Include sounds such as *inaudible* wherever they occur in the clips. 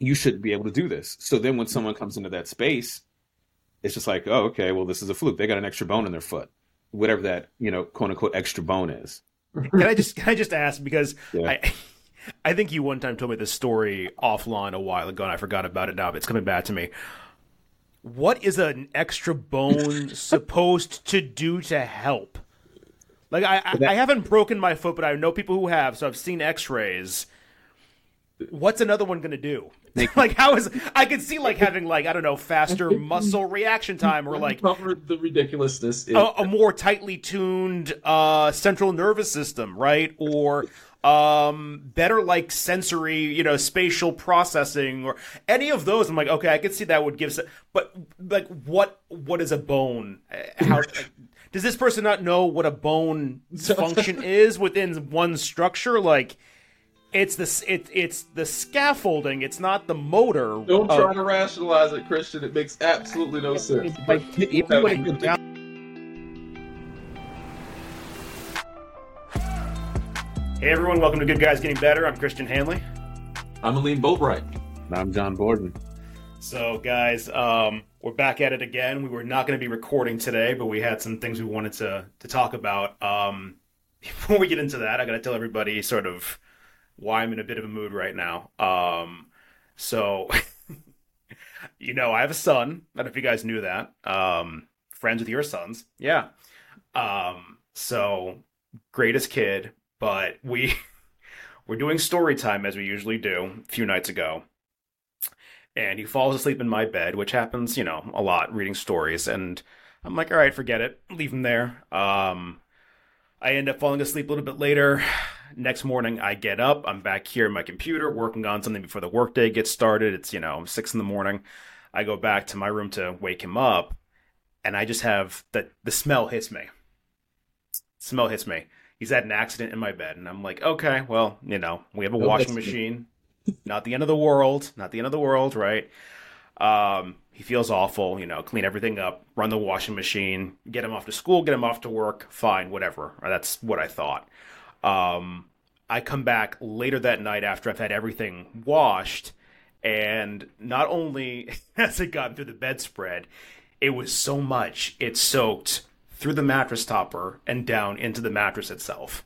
you should be able to do this. So then when someone comes into that space, it's just like, oh, okay, well, this is a fluke. They got an extra bone in their foot, whatever that, you know, quote unquote extra bone is. Can I just, can I just ask because yeah. I, *laughs* I think you one time told me this story offline a while ago and I forgot about it now, but it's coming back to me. What is an extra bone *laughs* supposed to do to help? Like I, I, I haven't broken my foot, but I know people who have, so I've seen X-rays. What's another one going to do? *laughs* like how is I could see like having like I don't know faster *laughs* muscle reaction time or like the ridiculousness a, a, more tightly tuned uh, central nervous system, right? Or um better like sensory you know spatial processing or any of those i'm like okay i could see that would give but like what what is a bone how does this person not know what a bone *laughs* function is within one structure like it's the it, it's the scaffolding. It's not the motor. Don't try to rationalize it, Christian. It makes absolutely no sense. Like, hey everyone, welcome to Good Guys Getting Better. I'm Christian Hanley. I'm Aleem Boatright. And I'm John Borden. So, guys, um, we're back at it again. We were not going to be recording today, but we had some things we wanted to to talk about. Um, *laughs* before we get into that, I got to tell everybody sort of why I'm in a bit of a mood right now. Um, so, *laughs* you know, I have a son. I don't know if you guys knew that. Um, friends with your sons, yeah. Um, so greatest kid, but we *laughs* we're doing story time as we usually do a few nights ago. And he falls asleep in my bed, which happens, you know, a lot reading stories. And I'm like, all right, forget it, leave him there. Um, I end up falling asleep a little bit later. Next morning, I get up. I'm back here in my computer working on something before the workday gets started. It's, you know, six in the morning. I go back to my room to wake him up, and I just have that the smell hits me. Smell hits me. He's had an accident in my bed, and I'm like, okay, well, you know, we have a washing machine. not the end of the world. Not the end of the world, right? Um, he feels awful, you know, clean everything up, run the washing machine, get him off to school, get him off to work, fine, whatever. That's what I thought. Um, I come back later that night after I've had everything washed, and not only *laughs* has it gotten through the bedspread, it was so much it soaked through the mattress topper and down into the mattress itself.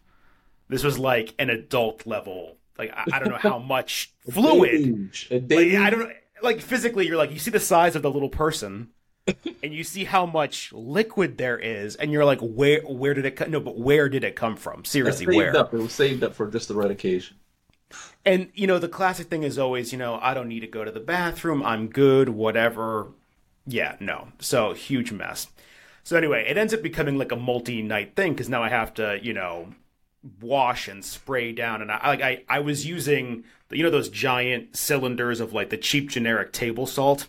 This was like an adult level. Like I, I don't know how *laughs* much fluid. Like, I don't know. Like physically, you're like you see the size of the little person, and you see how much liquid there is, and you're like, where where did it come? No, but where did it come from? Seriously, where? Up. It was saved up for just the right occasion. And you know, the classic thing is always, you know, I don't need to go to the bathroom. I'm good. Whatever. Yeah, no. So huge mess. So anyway, it ends up becoming like a multi-night thing because now I have to, you know, wash and spray down. And I like I I was using you know those giant cylinders of like the cheap generic table salt.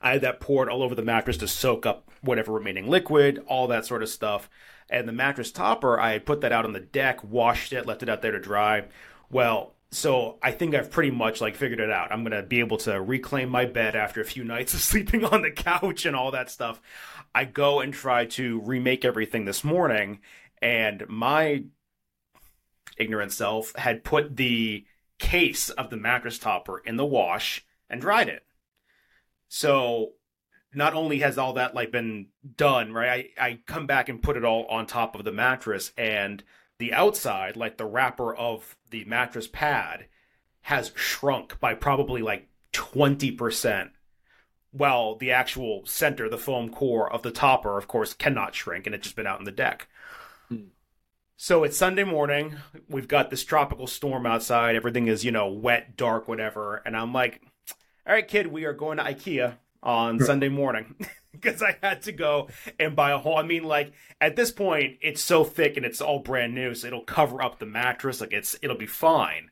I had that poured all over the mattress to soak up whatever remaining liquid, all that sort of stuff. And the mattress topper, I had put that out on the deck, washed it, left it out there to dry. Well, so I think I've pretty much like figured it out. I'm gonna be able to reclaim my bed after a few *laughs* nights of sleeping on the couch and all that stuff. I go and try to remake everything this morning, and my ignorant self had put the case of the mattress topper in the wash and dried it. So not only has all that like been done, right? I, I come back and put it all on top of the mattress and the outside, like the wrapper of the mattress pad, has shrunk by probably like 20%. well, the actual center, the foam core of the topper, of course, cannot shrink and it's just been out in the deck. Hmm. So it's Sunday morning. We've got this tropical storm outside. Everything is, you know, wet, dark, whatever. And I'm like, all right, kid, we are going to IKEA on Sunday morning *laughs* because I had to go and buy a whole. I mean, like at this point, it's so thick and it's all brand new, so it'll cover up the mattress. Like it's it'll be fine.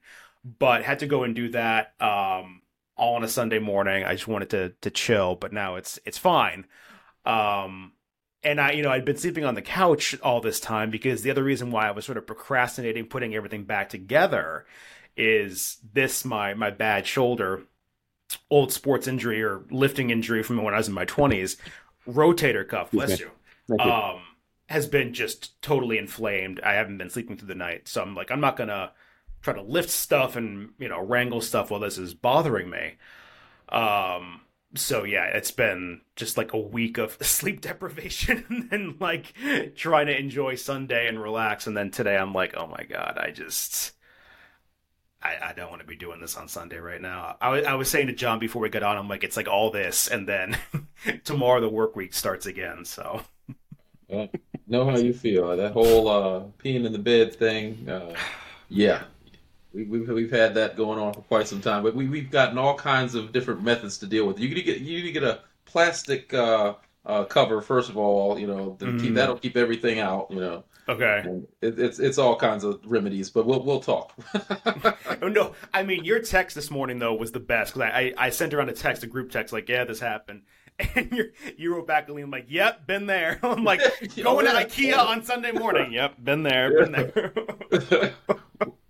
But had to go and do that um, all on a Sunday morning. I just wanted to to chill, but now it's it's fine. Um, and I, you know, I'd been sleeping on the couch all this time because the other reason why I was sort of procrastinating putting everything back together is this my my bad shoulder old sports injury or lifting injury from when I was in my twenties, rotator cuff, bless you, um, has been just totally inflamed. I haven't been sleeping through the night, so I'm like, I'm not gonna try to lift stuff and you know wrangle stuff while this is bothering me. Um, so yeah, it's been just like a week of *laughs* sleep deprivation and then like trying to enjoy Sunday and relax. And then today I'm like, oh my God, I just, I, I don't want to be doing this on Sunday right now. I, I was saying to John before we got on, I'm like, it's like all this. And then *laughs* tomorrow the work week starts again. So. Know how you feel. That whole uh, peeing in the bed thing. Uh, yeah, we, we've we've had that going on for quite some time, but we we've gotten all kinds of different methods to deal with. You get you need to get a plastic uh, uh, cover first of all. You know mm. keep, that'll keep everything out. You know. Okay. It, it's it's all kinds of remedies, but we'll we'll talk. *laughs* oh, no, I mean your text this morning though was the best because I, I I sent around a text, a group text, like yeah this happened, *laughs* and you you wrote back to me, I'm like, yep, been there. *laughs* I'm like, going to IKEA on Sunday morning. Yep, been there, been there.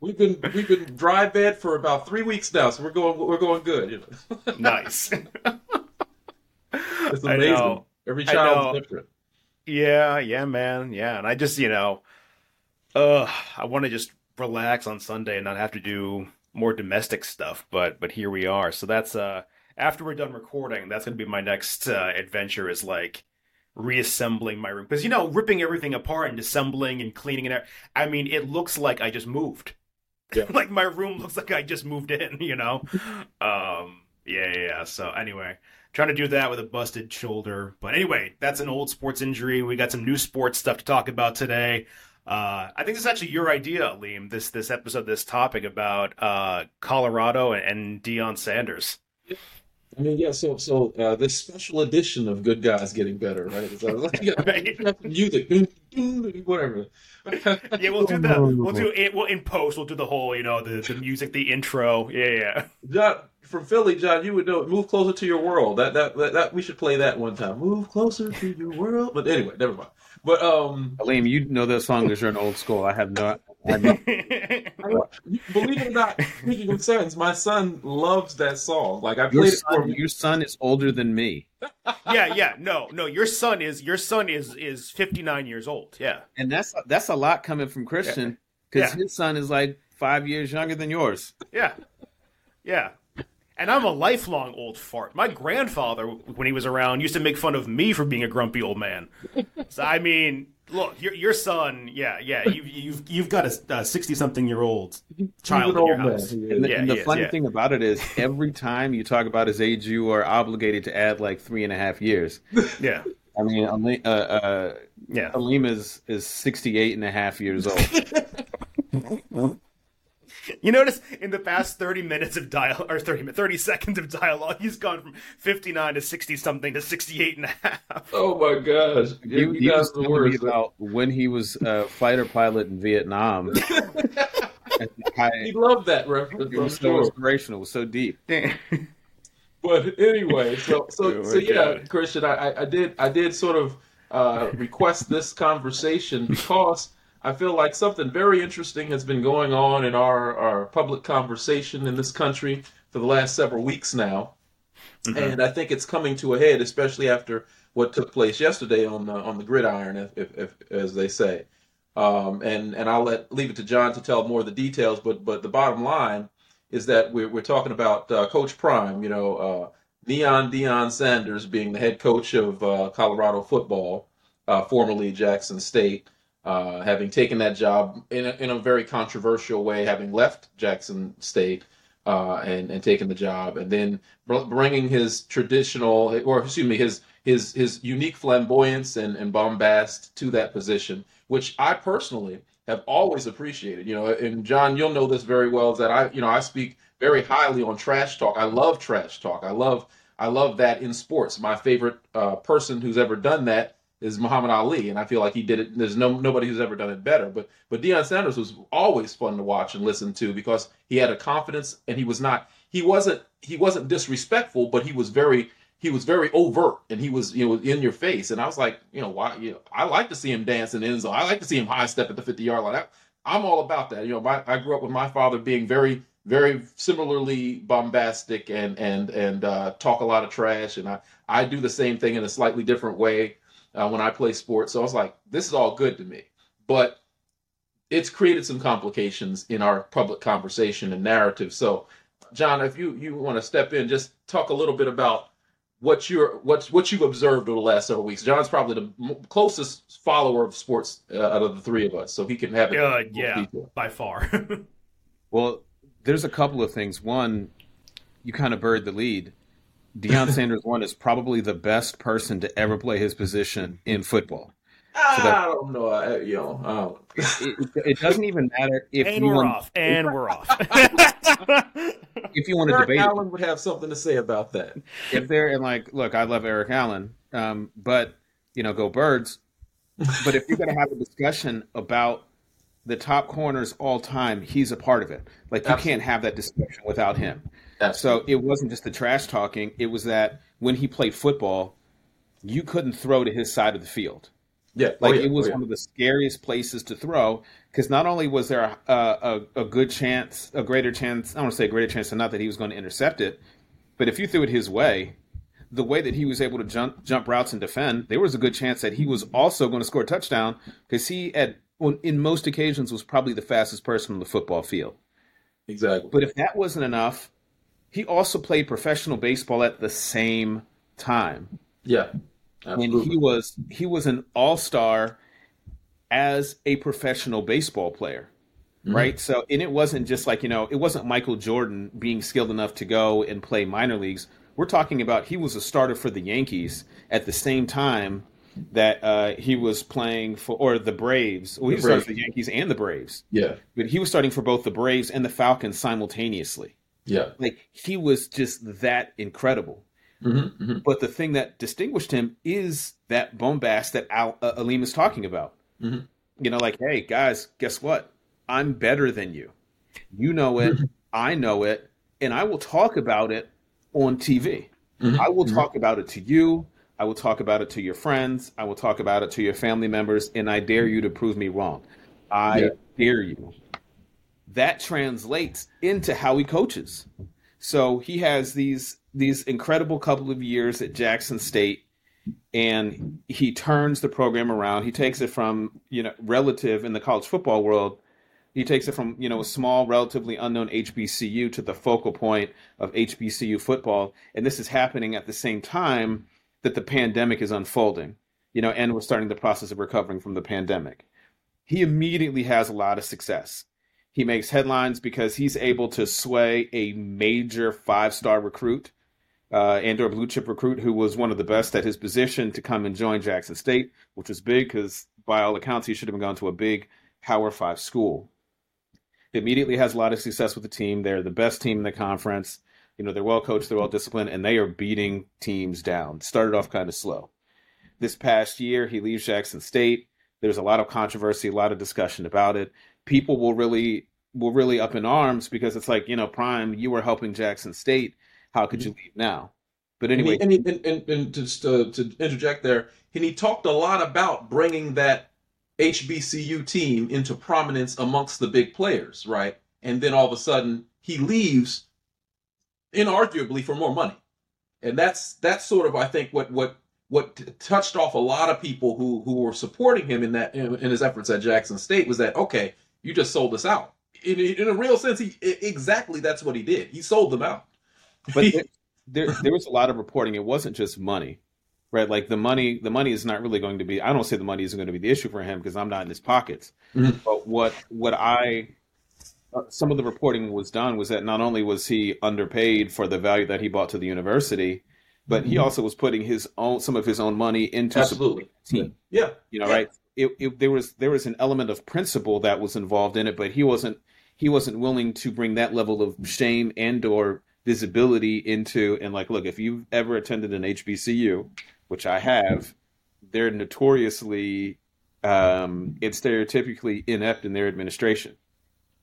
we've been we've been dry bed for about three weeks now, so we're going we're going good. You know? nice. it's amazing. Every child is different. Yeah, yeah, man, yeah, and I just you know, uh, I want to just relax on Sunday and not have to do more domestic stuff, but but here we are. So that's uh after we're done recording, that's going to be my next uh, adventure. Is like reassembling my room because you know ripping everything apart and assembling and cleaning it. I mean, it looks like I just moved. Yeah. *laughs* like my room looks like I just moved in. You know. *laughs* um. Yeah, yeah. Yeah. So anyway, trying to do that with a busted shoulder. But anyway, that's an old sports injury. We got some new sports stuff to talk about today. Uh, I think this is actually your idea, Liam. This this episode, this topic about uh, Colorado and, and Deion Sanders. I mean, yeah. So, so uh, this special edition of Good Guys Getting Better, right? It's *laughs* like, right. *laughs* music, whatever. *laughs* yeah, we'll do that. We'll do it. We'll in post. We'll do the whole, you know, the the music, the intro. Yeah, yeah. John from Philly, John, you would know. Move closer to your world. That, that that that we should play that one time. Move closer to your world. But anyway, never mind. But um, Liam, you know that song because you're an old school. I have not. *laughs* believe it or not, speaking of sons, my son loves that song. Like I played your son, Your son is older than me. *laughs* yeah, yeah, no, no. Your son is your son is is 59 years old. Yeah, and that's that's a lot coming from Christian because yeah. his son is like five years younger than yours. Yeah, yeah. And I'm a lifelong old fart. My grandfather, when he was around, used to make fun of me for being a grumpy old man. *laughs* So I mean, look, your your son, yeah, yeah, you, you've you've got a sixty something year old child in your house. And the, yeah, and the funny is, thing about it is, every time you talk about his age, you are obligated to add like three and a half years. Yeah. I mean, uh, uh, yeah. Aleem is, is 68 and a half years old. *laughs* *laughs* You notice in the past 30 minutes of dialogue, or 30, 30 seconds of dialogue, he's gone from 59 to 60 something to 68 and a half. Oh my gosh. He, he, he was telling me about when he was a fighter pilot in Vietnam. *laughs* I, he loved that reference. It was so sure. inspirational. It was so deep. but anyway, so so, *laughs* so yeah, Christian, I, I did I did sort of uh, request this conversation because I feel like something very interesting has been going on in our, our public conversation in this country for the last several weeks now. Mm-hmm. And I think it's coming to a head, especially after what took place yesterday on the on the gridiron, if, if, if as they say. Um, and and I'll let leave it to John to tell more of the details. But but the bottom line is that we're we're talking about uh, Coach Prime. You know, uh, Neon Deion Sanders being the head coach of uh, Colorado football, uh, formerly Jackson State. Uh, having taken that job in a, in a very controversial way, having left Jackson State uh, and and taken the job, and then bringing his traditional, or excuse me, his his his unique flamboyance and, and bombast to that position, which I personally have always appreciated. You know, and John, you'll know this very well. Is that I, you know, I speak very highly on trash talk. I love trash talk. I love I love that in sports. My favorite uh, person who's ever done that is Muhammad Ali, and I feel like he did it. There's no nobody who's ever done it better. But but Deion Sanders was always fun to watch and listen to because he had a confidence and he was not he wasn't he wasn't disrespectful, but he was very he was very overt and he was you know in your face. And I was like, you know, why you know, I like to see him dance in the end zone. I like to see him high step at the 50 yard line. I, am all about that. You know, my, I grew up with my father being very very similarly bombastic and and and uh, talk a lot of trash, and I I do the same thing in a slightly different way uh, when I play sports. So I was like, this is all good to me. But it's created some complications in our public conversation and narrative. So, John, if you you want to step in, just talk a little bit about what you're what what you've observed over the last several weeks. John's probably the closest follower of sports uh, out of the three of us, so he can have it. Uh, yeah, detail. by far. *laughs* well, there's a couple of things. One, you kind of buried the lead. Deion Sanders one is probably the best person to ever play his position in football. So that, I don't know. I, you know, it, it, doesn't even matter if and you we're want, off, and we're off. *laughs* if you want to debate. Eric debate, Allen would have something to say about that. If they're and like, look, I love Eric Allen, um, but you know, go birds. But if you're going to have a discussion about the top corners all time, he's a part of it. Like you Absolutely. can't have that discussion without him. Absolutely. So it wasn't just the trash talking; it was that when he played football, you couldn't throw to his side of the field. Yeah, oh, like oh, yeah. it was oh, yeah. one of the scariest places to throw because not only was there a, a, a, good chance, a greater chance, I want to say a greater chance than not that he was going to intercept it, but if you threw it his way, the way that he was able to jump jump routes and defend, there was a good chance that he was also going to score a touchdown because he at well, in most occasions was probably the fastest person on the football field. Exactly. But if that wasn't enough, he also played professional baseball at the same time. Yeah. Absolutely. And he was he was an all star as a professional baseball player. Mm-hmm. Right. So and it wasn't just like, you know, it wasn't Michael Jordan being skilled enough to go and play minor leagues. We're talking about he was a starter for the Yankees at the same time that uh, he was playing for or the Braves. Well, he started for the Yankees and the Braves. Yeah. But he was starting for both the Braves and the Falcons simultaneously. Yeah. Like he was just that incredible. Mm-hmm, mm-hmm. But the thing that distinguished him is that bombast that Al, uh, Aleem is talking about. Mm-hmm. You know, like, hey, guys, guess what? I'm better than you. You know it. I know it. And I will talk about it on TV. Mm-hmm, I will talk about it to you. I will talk about it to your friends. I will talk about it to your family members. And I dare you to prove me wrong. I yeah. dare you. That translates into how he coaches. So he has these these incredible couple of years at Jackson State and he turns the program around. He takes it from, you know, relative in the college football world. He takes it from, you know, a small, relatively unknown HBCU to the focal point of HBCU football. And this is happening at the same time that the pandemic is unfolding, you know, and we're starting the process of recovering from the pandemic. He immediately has a lot of success. He makes headlines because he's able to sway a major five star recruit uh, and or blue chip recruit who was one of the best at his position to come and join Jackson State, which was big because by all accounts he should have gone to a big Power Five school. He immediately has a lot of success with the team. They're the best team in the conference. You know, they're well coached, they're well disciplined, and they are beating teams down. Started off kind of slow. This past year, he leaves Jackson State. There's a lot of controversy, a lot of discussion about it. People will really will really up in arms because it's like, you know, Prime, you were helping Jackson State how could you mm-hmm. leave now? But anyway, and, he, and, he, and, and, just to, to interject there, and he talked a lot about bringing that HBCU team into prominence amongst the big players, right? And then all of a sudden he leaves, inarguably for more money, and that's that's sort of I think what what what touched off a lot of people who who were supporting him in that in, in his efforts at Jackson State was that okay, you just sold us out. In, in a real sense, he exactly that's what he did. He sold them out. But *laughs* there, there was a lot of reporting. It wasn't just money, right? Like the money, the money is not really going to be. I don't say the money isn't going to be the issue for him because I'm not in his pockets. Mm-hmm. But what what I uh, some of the reporting was done was that not only was he underpaid for the value that he bought to the university, but he mm-hmm. also was putting his own some of his own money into absolutely team. Yeah, you know, yeah. right? It, it, there was there was an element of principle that was involved in it, but he wasn't he wasn't willing to bring that level of shame and or visibility into and like look if you've ever attended an hbcu which i have they're notoriously um it's stereotypically inept in their administration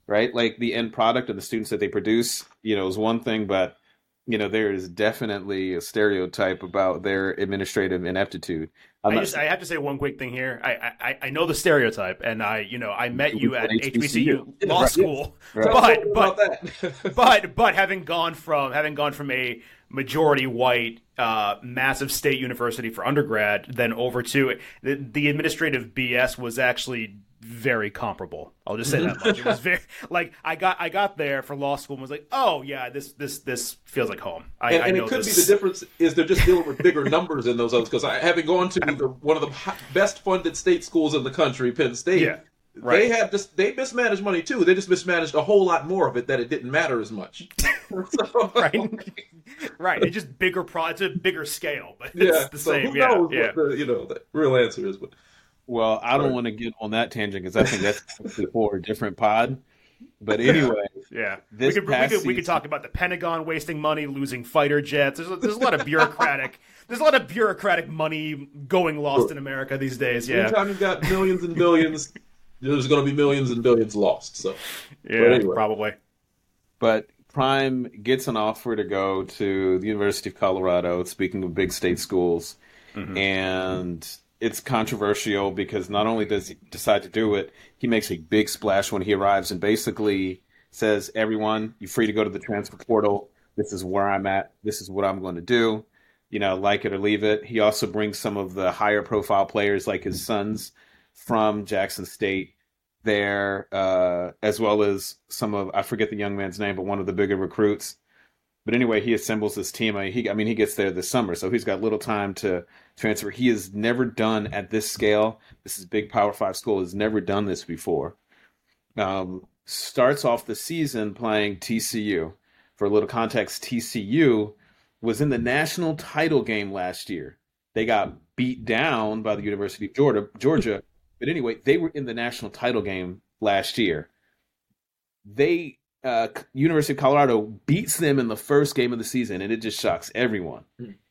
right? Like the end product of the students that they produce you know is one thing but you know there is definitely a stereotype about their administrative ineptitude I just I have to say one quick thing here. I, I I know the stereotype, and I you know I met you at HBCU law school, right. but but *laughs* but but having gone from having gone from a majority white uh, massive state university for undergrad, then over to the, the administrative BS was actually very comparable. I'll just say that mm-hmm. much. It was very like I got I got there for law school and was like, oh yeah, this this this feels like home. I, and, and it could this. be the difference is they're just dealing with bigger numbers in those others because I having gone to the, one of the best funded state schools in the country, Penn State. Yeah. Right. They have just they mismanaged money too. They just mismanaged a whole lot more of it that it didn't matter as much. *laughs* so, right, right. It's just bigger pro. It's a bigger scale, but it's yeah, the so same. Who yeah, knows yeah. what the you know the real answer is? But well, I don't want to get on that tangent because I think that's *laughs* for a different pod. But anyway, yeah, we could, we, could, season... we could talk about the Pentagon wasting money, losing fighter jets. There's, there's a lot of bureaucratic. *laughs* there's a lot of bureaucratic money going lost in America these days. Yeah, anytime you've got millions and billions, there's going to be millions and billions lost. So, yeah, anyway. probably. But Prime gets an offer to go to the University of Colorado. Speaking of big state schools, mm-hmm. and it's controversial because not only does he decide to do it, he makes a big splash when he arrives and basically says, "Everyone, you're free to go to the transfer portal. This is where I'm at. This is what I'm going to do. You know, like it or leave it." He also brings some of the higher profile players, like his sons from Jackson State, there, uh, as well as some of I forget the young man's name, but one of the bigger recruits but anyway, he assembles his team. I mean, he, I mean, he gets there this summer, so he's got little time to transfer. He has never done at this scale. This is big Power Five school. Has never done this before. Um, starts off the season playing TCU. For a little context, TCU was in the national title game last year. They got beat down by the University of Georgia. Georgia, but anyway, they were in the national title game last year. They uh, University of Colorado beats them in the first game of the season, and it just shocks everyone.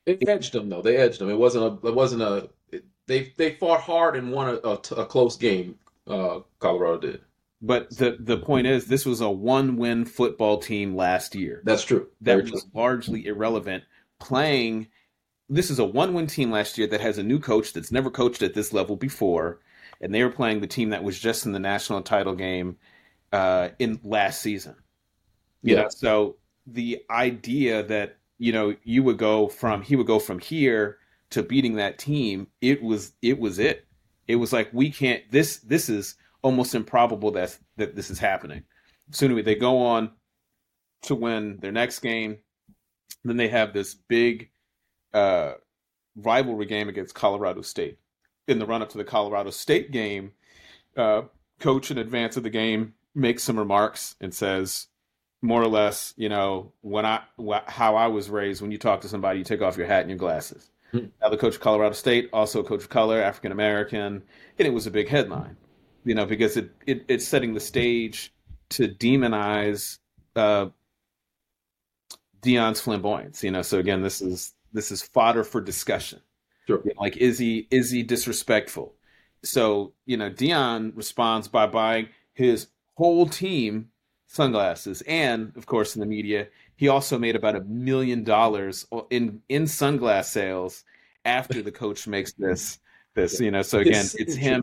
It edged them though. They edged them. It wasn't a. It wasn't a. It, they they fought hard and won a, a, a close game. Uh, Colorado did. But the the point is, this was a one win football team last year. That's true. That Very was true. largely irrelevant. Playing, this is a one win team last year that has a new coach that's never coached at this level before, and they were playing the team that was just in the national title game uh, in last season. Yeah. so the idea that you know you would go from he would go from here to beating that team, it was it was it. It was like we can't. This this is almost improbable that that this is happening. So anyway, they go on to win their next game. Then they have this big uh, rivalry game against Colorado State. In the run up to the Colorado State game, uh, coach in advance of the game makes some remarks and says, more or less, you know, when I wh- how I was raised, when you talk to somebody, you take off your hat and your glasses. Mm-hmm. Now, the coach of Colorado State, also a coach of color, African American, and it was a big headline, you know, because it, it it's setting the stage to demonize uh, Deion's flamboyance. You know, so again, this is this is fodder for discussion. Sure. You know, like, is he is he disrespectful? So you know, Deion responds by buying his whole team sunglasses, and of course in the media, he also made about a million dollars in in sunglass sales after the coach makes this this you know. So again, it's him,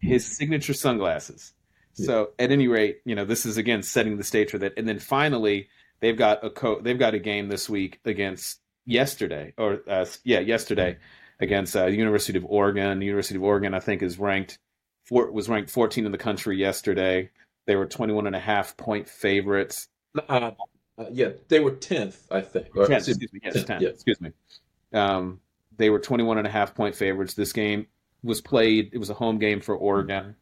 his signature sunglasses. So at any rate, you know this is again setting the stage for that, and then finally they've got a co- they've got a game this week against yesterday or uh, yeah yesterday against uh, University of Oregon. The University of Oregon I think is ranked four, was ranked 14 in the country yesterday. They were 21 and a half point favorites. Uh, uh, yeah, they were 10th, I think. Or, 10th, excuse me. Yes, 10th, 10th yeah. excuse me. Um, they were 21 and a half point favorites. This game was played, it was a home game for Oregon.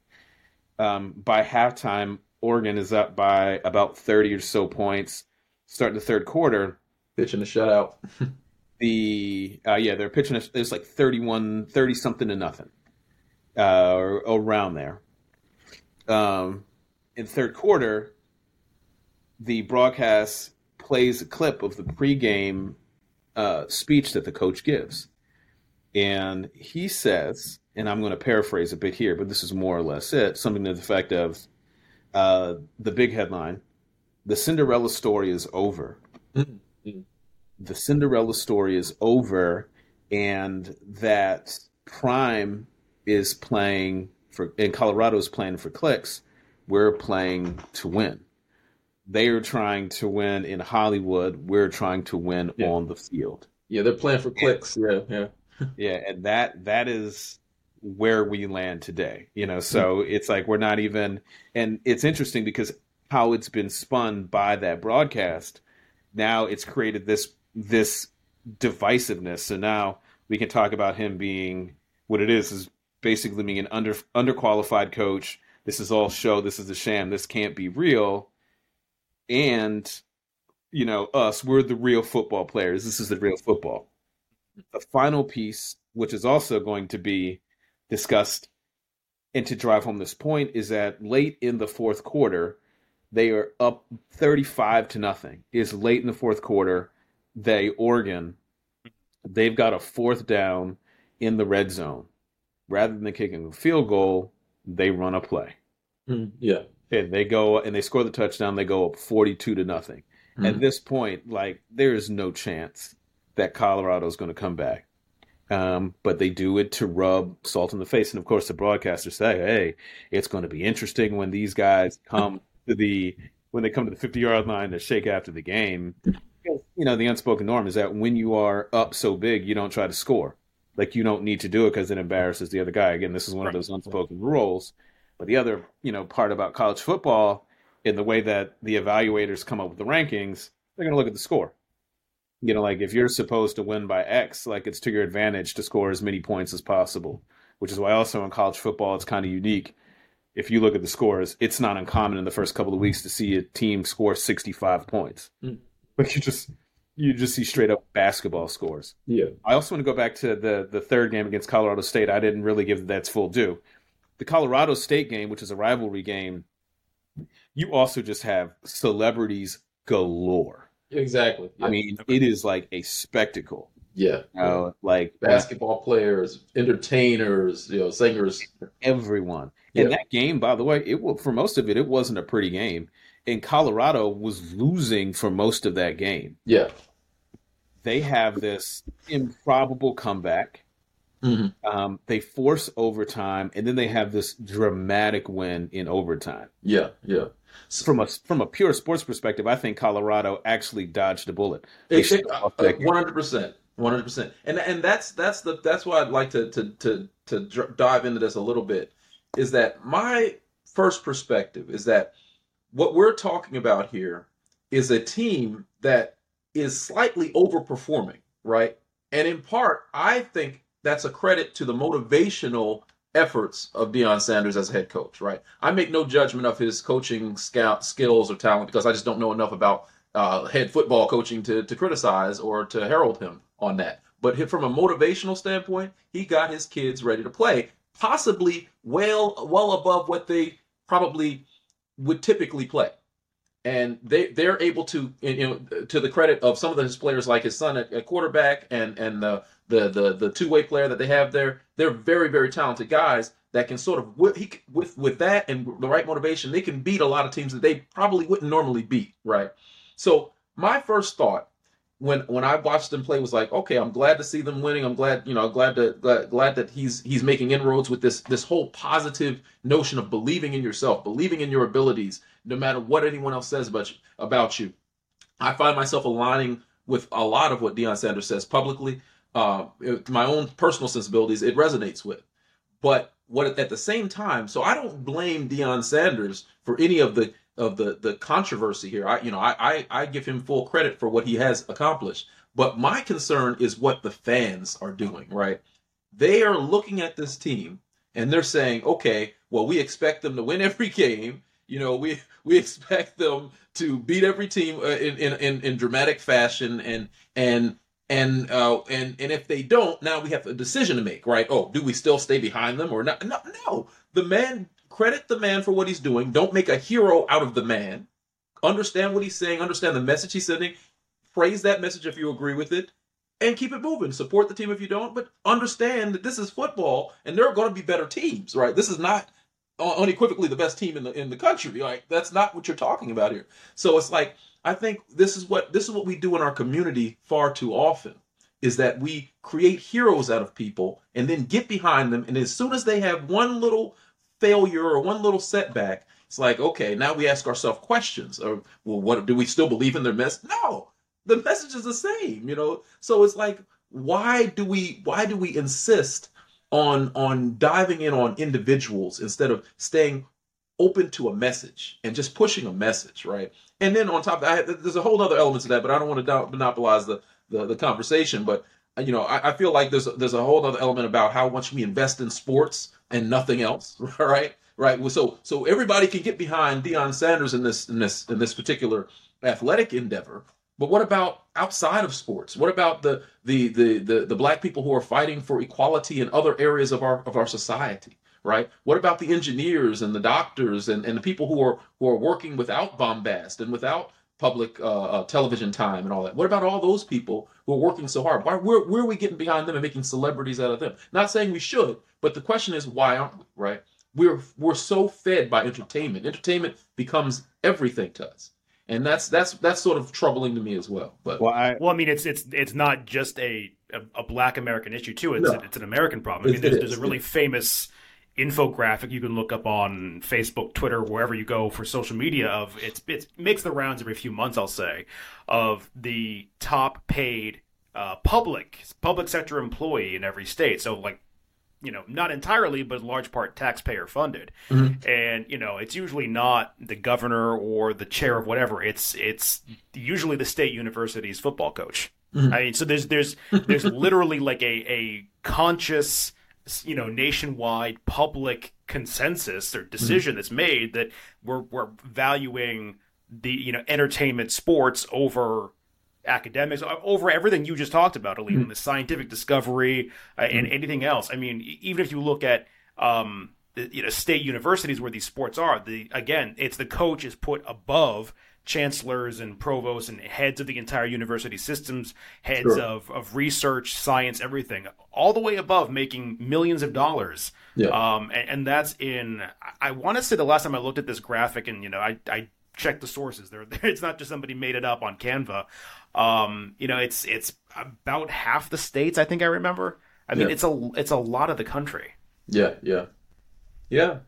Um, by halftime, Oregon is up by about 30 or so points. Starting the third quarter. Pitching a shutout. *laughs* the, uh, yeah, they're pitching, a, it's like 31, 30 something to nothing. Uh, or around there. Um, in third quarter, the broadcast plays a clip of the pregame uh, speech that the coach gives. And he says, and I'm going to paraphrase a bit here, but this is more or less it something to the effect of uh, the big headline The Cinderella story is over. Mm-hmm. The Cinderella story is over, and that Prime is playing for, and Colorado is playing for clicks. We're playing to win. They are trying to win in Hollywood. We're trying to win yeah. on the field. Yeah, they're playing for clicks. Yeah, yeah, *laughs* yeah, and that that is where we land today. You know, so mm-hmm. it's like we're not even, and it's interesting because how it's been spun by that broadcast. Now it's created this this divisiveness. So now we can talk about him being what it is is basically being an under underqualified coach. This is all show. This is a sham. This can't be real. And you know, us, we're the real football players. This is the real football. The final piece, which is also going to be discussed and to drive home this point, is that late in the fourth quarter, they are up 35 to nothing. Is late in the fourth quarter, they Oregon, they've got a fourth down in the red zone. Rather than kicking a field goal, they run a play. Mm, yeah. And they go and they score the touchdown, they go up 42 to nothing. Mm-hmm. At this point, like there is no chance that Colorado is going to come back. Um, but they do it to rub salt in the face. And of course, the broadcasters say, "Hey, it's going to be interesting when these guys *laughs* come to the when they come to the 50 yard line to shake after the game." You know, the unspoken norm is that when you are up so big, you don't try to score. Like you don't need to do it because it embarrasses the other guy. Again, this is one right. of those unspoken rules. But the other, you know, part about college football in the way that the evaluators come up with the rankings, they're going to look at the score. You know, like if you're supposed to win by X, like it's to your advantage to score as many points as possible, which is why also in college football it's kind of unique. If you look at the scores, it's not uncommon in the first couple of weeks to see a team score 65 points. Mm. *laughs* But you just you just see straight up basketball scores. Yeah. I also want to go back to the the third game against Colorado State. I didn't really give that full due. The Colorado State game, which is a rivalry game, you also just have celebrities galore. Exactly. Yeah. I mean, it is like a spectacle. Yeah. You know, like uh, basketball players, entertainers, you know, singers, everyone. Yeah. And that game, by the way, it for most of it, it wasn't a pretty game. And Colorado was losing for most of that game. Yeah. They have this improbable comeback Mm-hmm. Um, they force overtime, and then they have this dramatic win in overtime. Yeah, yeah. from a from a pure sports perspective, I think Colorado actually dodged a bullet. One hundred percent, one hundred percent, and and that's that's the that's why I'd like to to to to dive into this a little bit. Is that my first perspective? Is that what we're talking about here is a team that is slightly overperforming, right? And in part, I think that's a credit to the motivational efforts of Deion Sanders as a head coach, right? I make no judgment of his coaching scout skills or talent because I just don't know enough about uh, head football coaching to, to criticize or to herald him on that. But from a motivational standpoint, he got his kids ready to play, possibly well well above what they probably would typically play. And they they're able to you know to the credit of some of his players like his son at, quarterback and and the the the the two way player that they have there. They're very very talented guys that can sort of with he with with that and the right motivation, they can beat a lot of teams that they probably wouldn't normally beat. Right. So my first thought when when I watched them play was like, okay, I'm glad to see them winning. I'm glad, you know, glad to glad, glad that he's he's making inroads with this this whole positive notion of believing in yourself, believing in your abilities, no matter what anyone else says about you, about you. I find myself aligning with a lot of what Deion Sanders says publicly uh, my own personal sensibilities, it resonates with. But what at the same time, so I don't blame Deion Sanders for any of the of the the controversy here. I you know I, I I give him full credit for what he has accomplished. But my concern is what the fans are doing. Right? They are looking at this team and they're saying, okay, well we expect them to win every game. You know, we *laughs* we expect them to beat every team uh, in, in in in dramatic fashion and and and uh, and and if they don't, now we have a decision to make, right? Oh, do we still stay behind them or not? No, no. The man credit the man for what he's doing. Don't make a hero out of the man. Understand what he's saying. Understand the message he's sending. Praise that message if you agree with it, and keep it moving. Support the team if you don't, but understand that this is football, and there are going to be better teams, right? This is not unequivocally the best team in the in the country. Like that's not what you're talking about here. So it's like I think this is what this is what we do in our community far too often is that we create heroes out of people and then get behind them. And as soon as they have one little failure or one little setback, it's like, okay, now we ask ourselves questions. Or, well, what do we still believe in their message? No, the message is the same, you know. So it's like, why do we why do we insist on on diving in on individuals instead of staying open to a message and just pushing a message, right? And then on top of that, there's a whole other element to that, but I don't want to monopolize the the, the conversation. But you know, I, I, feel like there's there's a whole other element about how much we invest in sports and nothing else, *laughs* right? Right. So so everybody can get behind Deion Sanders in this in this in this particular athletic endeavor. But what about outside of sports? What about the the the the, the black people who are fighting for equality in other areas of our of our society? right? What about the engineers and the doctors and, and the people who are who are working without bombast and without public uh, uh, television time and all that? What about all those people who are working so hard? Why where, where are we getting behind them and making celebrities out of them? Not saying we should, but the question is why aren't we? Right? We're we're so fed by entertainment. Entertainment becomes everything to us and that's that's that's sort of troubling to me as well. But well, I, well, I mean, it's it's it's not just a a, a Black American issue too. It's no. it's an American problem. I mean, there's, there's, a really famous infographic you can look up on Facebook, Twitter, wherever you go for social media of it's it makes the rounds every few months, I'll say, of the top paid uh, public public sector employee in every state. So like you know, not entirely, but in large part taxpayer funded. Mm-hmm. And, you know, it's usually not the governor or the chair of whatever. It's it's usually the state university's football coach. Mm-hmm. I mean, so there's there's there's *laughs* literally like a, a conscious you know nationwide public consensus or decision mm-hmm. that's made that we're we're valuing the you know entertainment sports over academics over everything you just talked about Aleem, mm-hmm. the scientific discovery uh, and mm-hmm. anything else i mean even if you look at um, the, you know state universities where these sports are the again it's the coach is put above chancellors and provosts and heads of the entire university systems, heads sure. of, of research, science, everything, all the way above making millions of dollars. Yeah. Um, and, and that's in, I want to say the last time I looked at this graphic and, you know, I, I checked the sources *laughs* there. It's not just somebody made it up on Canva. Um, you know, it's, it's about half the states. I think I remember. I mean, yeah. it's a, it's a lot of the country. Yeah. Yeah. Yeah.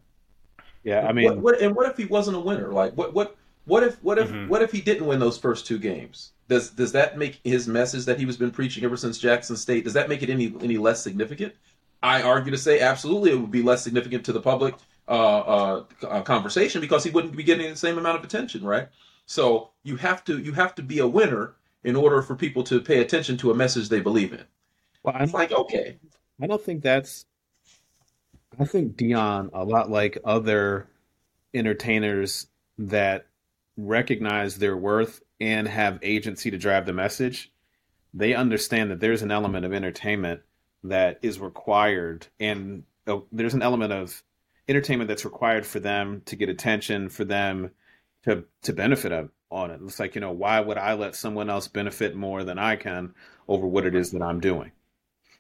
Yeah. I mean, what, what, and what if he wasn't a winner? Like what, what, what if what if mm-hmm. what if he didn't win those first two games? Does does that make his message that he was been preaching ever since Jackson State? Does that make it any any less significant? I argue to say absolutely it would be less significant to the public uh, uh, uh, conversation because he wouldn't be getting the same amount of attention, right? So you have to you have to be a winner in order for people to pay attention to a message they believe in. Well, I'm like okay. I don't think that's. I think Deion, a lot like other entertainers that recognize their worth and have agency to drive the message, they understand that there's an element of entertainment that is required, and uh, there's an element of entertainment that's required for them to get attention, for them to to benefit of, on it. It's like you know, why would I let someone else benefit more than I can over what it is that I'm doing,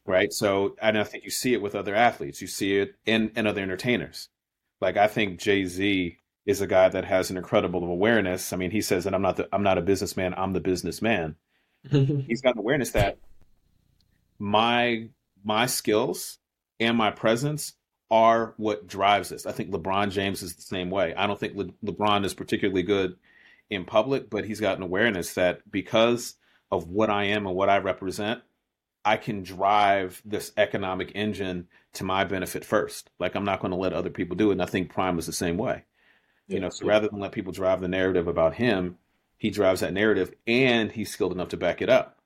right? So, and I think you see it with other athletes. You see it in in other entertainers. Like I think Jay Z is a guy that has an incredible awareness. I mean, he says that I'm not the, I'm not a businessman, I'm the businessman. *laughs* He's got an awareness that my my skills and my presence are what drives this. I think LeBron James is the same way. I don't think Le- LeBron is particularly good in public, but he's got an awareness that because of what I am and what I represent, I can drive this economic engine to my benefit first. Like I'm not going to let other people do it. And I think Prime is the same way. You know, so rather than let people drive the narrative about him, he drives that narrative and he's skilled enough to back it up.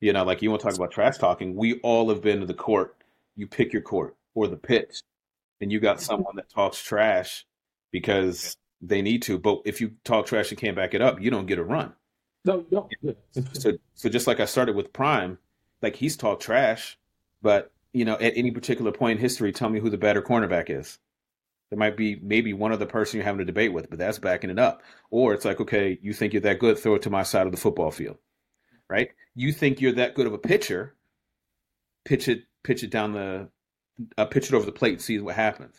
You know, like you want to talk about trash talking, we all have been to the court. You pick your court or the pitch, and you got someone that talks trash because they need to. But if you talk trash and can't back it up, you don't get a run. No, no. so, so just like I started with Prime, like he's talked trash, but you know, at any particular point in history, tell me who the better cornerback is. There might be maybe one other person you're having a debate with, but that's backing it up. Or it's like, okay, you think you're that good, throw it to my side of the football field, right? You think you're that good of a pitcher, pitch it, pitch it down the, uh, pitch it over the plate, and see what happens.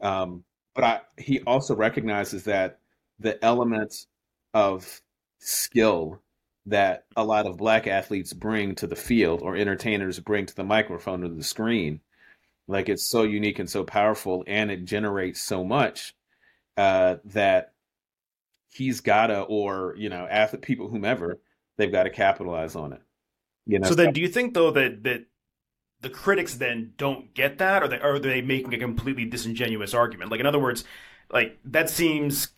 Um, but I, he also recognizes that the elements of skill that a lot of black athletes bring to the field or entertainers bring to the microphone or the screen. Like it's so unique and so powerful, and it generates so much uh, that he's gotta, or you know, athlete people, whomever, they've got to capitalize on it. You know. So then, do you think though that that the critics then don't get that, or, they, are they making a completely disingenuous argument? Like, in other words, like that seems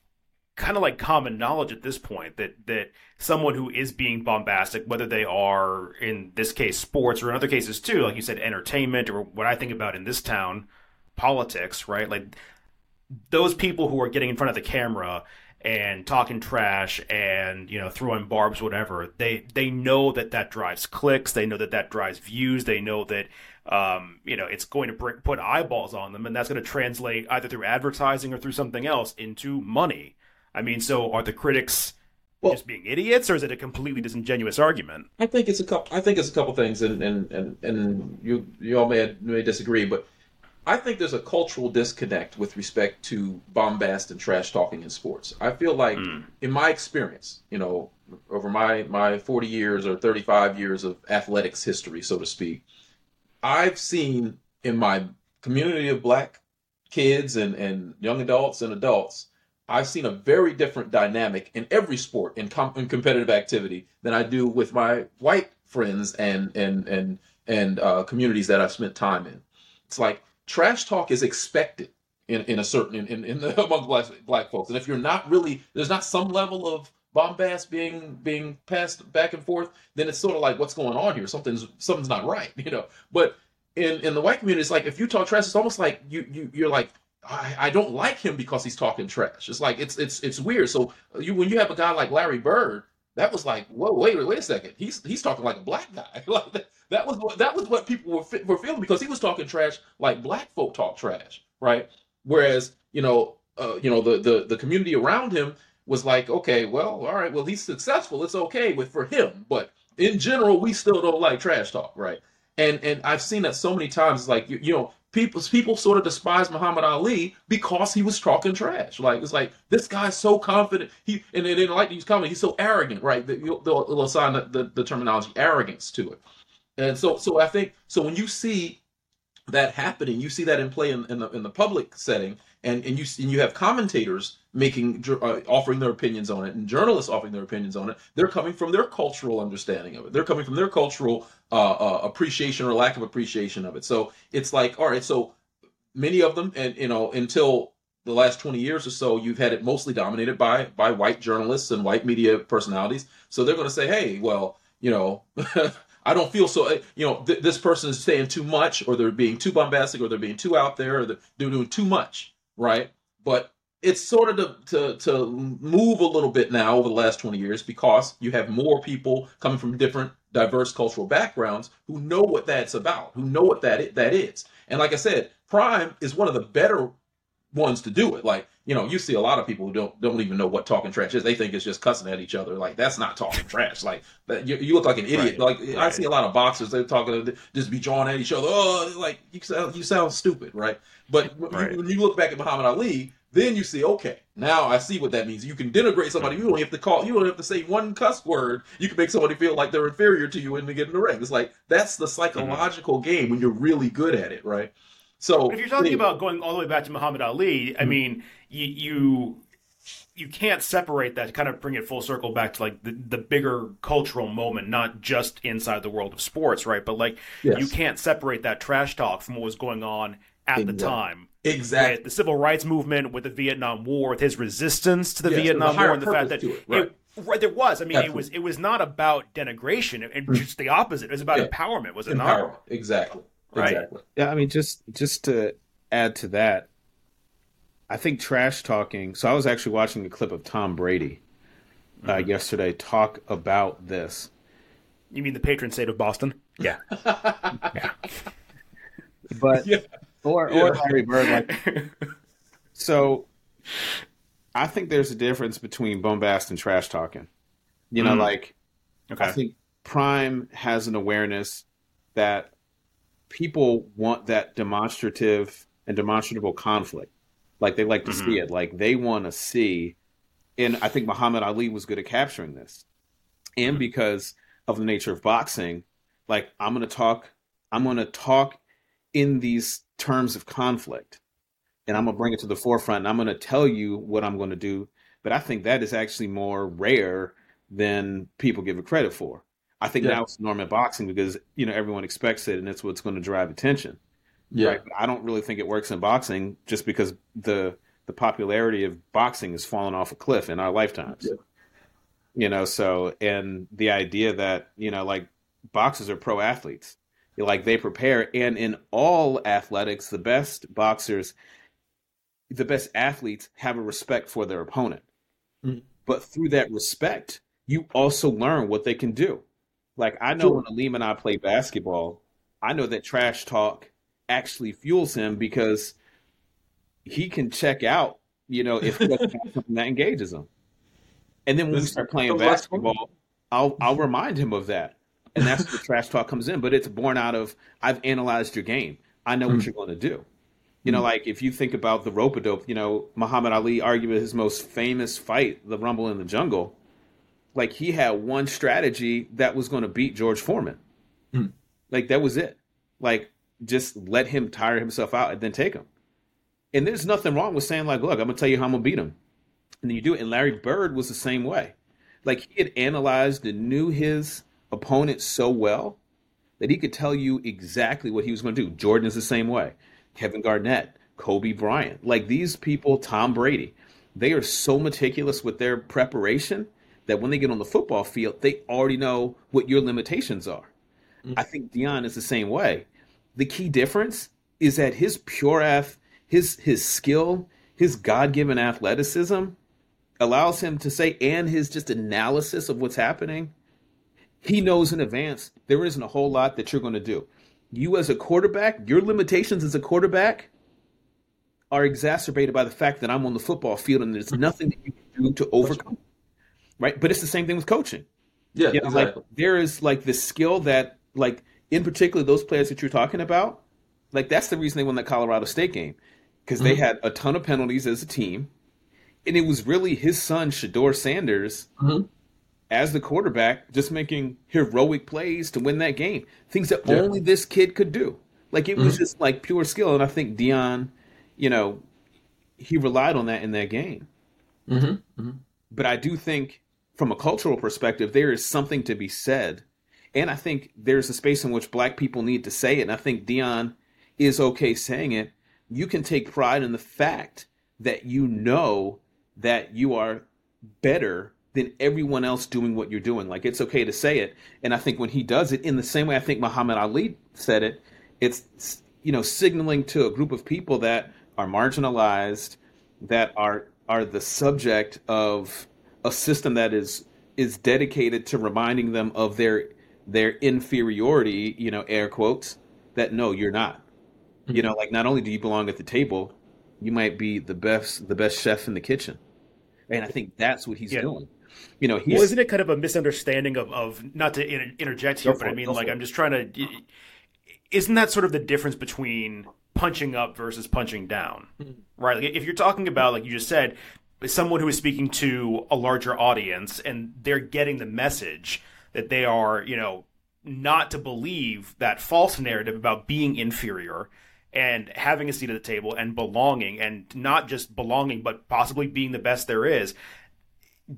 kind of like common knowledge at this point that that someone who is being bombastic, whether they are in this case sports or in other cases too, like you said, entertainment or what I think about in this town, politics, right? Like those people who are getting in front of the camera and talking trash and you know throwing barbs whatever they they know that that drives clicks they know that that drives views they know that um, you know it's going to bring, put eyeballs on them and that's going to translate either through advertising or through something else into money I mean, so are the critics well, just being idiots, or is it a completely disingenuous argument? I think it's a couple. I think it's a couple things, and and and, and you you all may may disagree, but I think there's a cultural disconnect with respect to bombast and trash talking in sports. I feel like, mm. in my experience, you know, over my my 40 years or 35 years of athletics history, so to speak, I've seen in my community of black kids and and young adults and adults I've seen a very different dynamic in every sport in, com- in competitive activity than I do with my white friends and and and and uh, communities that I've spent time in. It's like trash talk is expected in, in a certain in, in, the, *laughs* among black, black folks, and if you're not really there's not some level of bombast being being passed back and forth, then it's sort of like what's going on here? Something's something's not right, *laughs* you know. But in in the white community, it's like if you talk trash, it's almost like you you you're like I, I don't like him because he's talking trash. It's like it's it's it's weird. So you when you have a guy like Larry Bird, that was like, whoa, wait, wait a second. He's he's talking like a black guy. *laughs* like that, that was what that was what people were were feeling because he was talking trash like black folk talk trash, right? Whereas you know, uh, you know the the the community around him was like, okay, well, all right, well he's successful. It's okay with for him, but in general, we still don't like trash talk, right? And and I've seen that so many times. Like you, you know, people people sort of despise Muhammad Ali because he was talking trash. Like it's like this guy's so confident. He and they didn't like to use. He's so arrogant, right? They'll, they'll assign the, the, the, terminology arrogance to it. And so so I think so when you see that happening, you see that in play in, in the in the public setting, and and you and you have commentators making uh, offering their opinions on it and journalists offering their opinions on it they're coming from their cultural understanding of it they're coming from their cultural uh, uh, appreciation or lack of appreciation of it so it's like all right so many of them and you know until the last 20 years or so you've had it mostly dominated by by white journalists and white media personalities so they're going to say hey well you know *laughs* I don't feel so. You know, th- this person is saying too much, or they're being too bombastic, or they're being too out there, or they're doing too much, right? But it's sort of to, to, to move a little bit now over the last 20 years because you have more people coming from different diverse cultural backgrounds who know what that's about, who know what that that is. And like I said, Prime is one of the better ones to do it. Like, you know, you see a lot of people who don't don't even know what talking trash is. They think it's just cussing at each other. Like that's not talking trash. Like you, you look like an idiot. Right. Like right. I see a lot of boxers they're talking just be jawing at each other. Oh, like you sound you sound stupid, right? But right. when you look back at Muhammad Ali, then you see, okay, now I see what that means. You can denigrate somebody. You don't have to call. You don't have to say one cuss word. You can make somebody feel like they're inferior to you when they get in the ring. It's like that's the psychological mm-hmm. game when you're really good at it, right? So but if you're talking about going all the way back to Muhammad Ali, I mm-hmm. mean, you, you you can't separate that to kind of bring it full circle back to like the, the bigger cultural moment, not just inside the world of sports, right? But like yes. you can't separate that trash talk from what was going on at exactly. the time. Exactly. With the civil rights movement, with the Vietnam War, with his resistance to the yes, Vietnam War, and the fact that it, right. It, right. there was. I mean, Absolutely. it was it was not about denigration, and mm. just the opposite. It was about yeah. empowerment, was it empowerment. not? Exactly. Right. Exactly. Yeah, I mean, just just to add to that, I think trash talking. So I was actually watching a clip of Tom Brady uh, mm-hmm. yesterday talk about this. You mean the patron saint of Boston? Yeah. *laughs* yeah. But yeah or yeah. or Larry Bird. Like, *laughs* so, I think there's a difference between bombast and trash talking. You know, mm. like okay. I think Prime has an awareness that people want that demonstrative and demonstrable conflict. Like they like to mm-hmm. see it. Like they want to see. And I think Muhammad Ali was good at capturing this. and because of the nature of boxing, like I'm going to talk, I'm going to talk in these terms of conflict, and I'm going to bring it to the forefront. And I'm going to tell you what I'm going to do. But I think that is actually more rare than people give it credit for. I think yeah. now it's norm in boxing because you know everyone expects it, and it's what's going to drive attention. Yeah, right? I don't really think it works in boxing just because the the popularity of boxing has fallen off a cliff in our lifetimes. Yeah. You know, so and the idea that you know, like boxers are pro athletes, like they prepare, and in all athletics, the best boxers, the best athletes have a respect for their opponent. Mm-hmm. But through that respect, you also learn what they can do. Like I know sure. when Aleem and I play basketball, I know that trash talk actually fuels him because he can check out, you know, if something *laughs* that engages him. And then when we start playing basketball, I'll I'll remind him of that. And that's where trash talk comes in. But it's born out of I've analyzed your game. I know mm. what hmm. you're going to do. You know, hmm. like if you think about the rope a dope, you know, Muhammad Ali argued his most famous fight, the Rumble in the Jungle like he had one strategy that was going to beat George Foreman. Mm. Like that was it. Like just let him tire himself out and then take him. And there's nothing wrong with saying like, look, I'm gonna tell you how I'm gonna beat him. And then you do it. And Larry Bird was the same way. Like he had analyzed and knew his opponent so well that he could tell you exactly what he was going to do. Jordan is the same way. Kevin Garnett, Kobe Bryant, like these people, Tom Brady, they are so meticulous with their preparation that when they get on the football field, they already know what your limitations are. Mm-hmm. I think Deion is the same way. The key difference is that his pure ath, his his skill, his God given athleticism allows him to say, and his just analysis of what's happening. He knows in advance there isn't a whole lot that you're going to do. You as a quarterback, your limitations as a quarterback are exacerbated by the fact that I'm on the football field and there's nothing that you can do to overcome right? But it's the same thing with coaching. Yeah, you know, exactly. like there is like this skill that like in particular those players that you're talking about, like that's the reason they won that Colorado State game because mm-hmm. they had a ton of penalties as a team, and it was really his son Shedeur Sanders. Mm-hmm. As the quarterback, just making heroic plays to win that game, things that yeah. only this kid could do. Like it was mm-hmm. just like pure skill, and I think Deion, you know, he relied on that in that game. Mm-hmm. Mm-hmm. But I do think from a cultural perspective, there is something to be said. And I think there's a space in which black people need to say it. And I think Deion is okay saying it. You can take pride in the fact that you know that you are better than everyone else doing what you're doing. Like it's okay to say it. And I think when he does it in the same way I think Muhammad Ali said it, it's you know signaling to a group of people that are marginalized, that are are the subject of a system that is is dedicated to reminding them of their their inferiority, you know, air quotes, that no, you're not. Mm-hmm. You know, like not only do you belong at the table, you might be the best the best chef in the kitchen. And I think that's what he's yeah. doing. You know, he's well, isn't it kind of a misunderstanding of, of not to inter- interject here, but I mean, like, I'm just trying to. Isn't that sort of the difference between punching up versus punching down, mm-hmm. right? Like, if you're talking about, like you just said, someone who is speaking to a larger audience and they're getting the message that they are, you know, not to believe that false narrative about being inferior and having a seat at the table and belonging and not just belonging but possibly being the best there is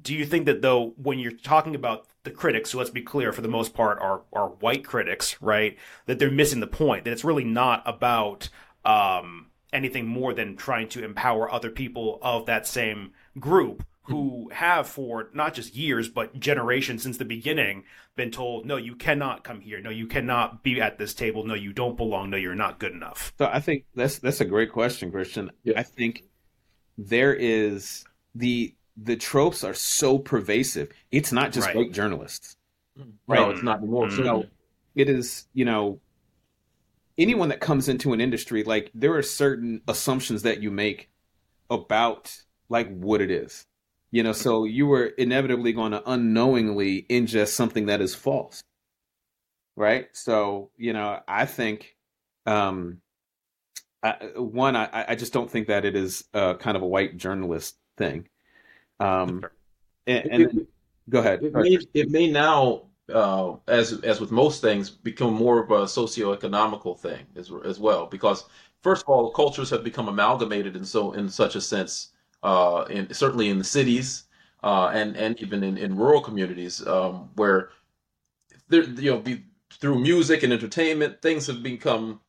do you think that though when you're talking about the critics so let's be clear for the most part are are white critics right that they're missing the point that it's really not about um, anything more than trying to empower other people of that same group who have for not just years but generations since the beginning been told no you cannot come here. No you cannot be at this table. No you don't belong. No you're not good enough. So i think that's that's a great question christian. Yeah. i think there is the the tropes are so pervasive it's not just right. white journalists right no it's not anymore mm-hmm. so it is you know anyone that comes into an industry, like there are certain assumptions that you make about like what it is. You know, so you were inevitably going to unknowingly ingest something that is false. Right? So, you know, I think um I, one, I, I just don't think that it is uh, kind of a white journalist thing. Um, and, and Go ahead. It may, it may now, uh, as as with most things, become more of a socio-economical thing as as well. Because first of all, cultures have become amalgamated in so in such a sense, uh, in certainly in the cities, uh, and and even in, in rural communities um, where there you know be, through music and entertainment, things have become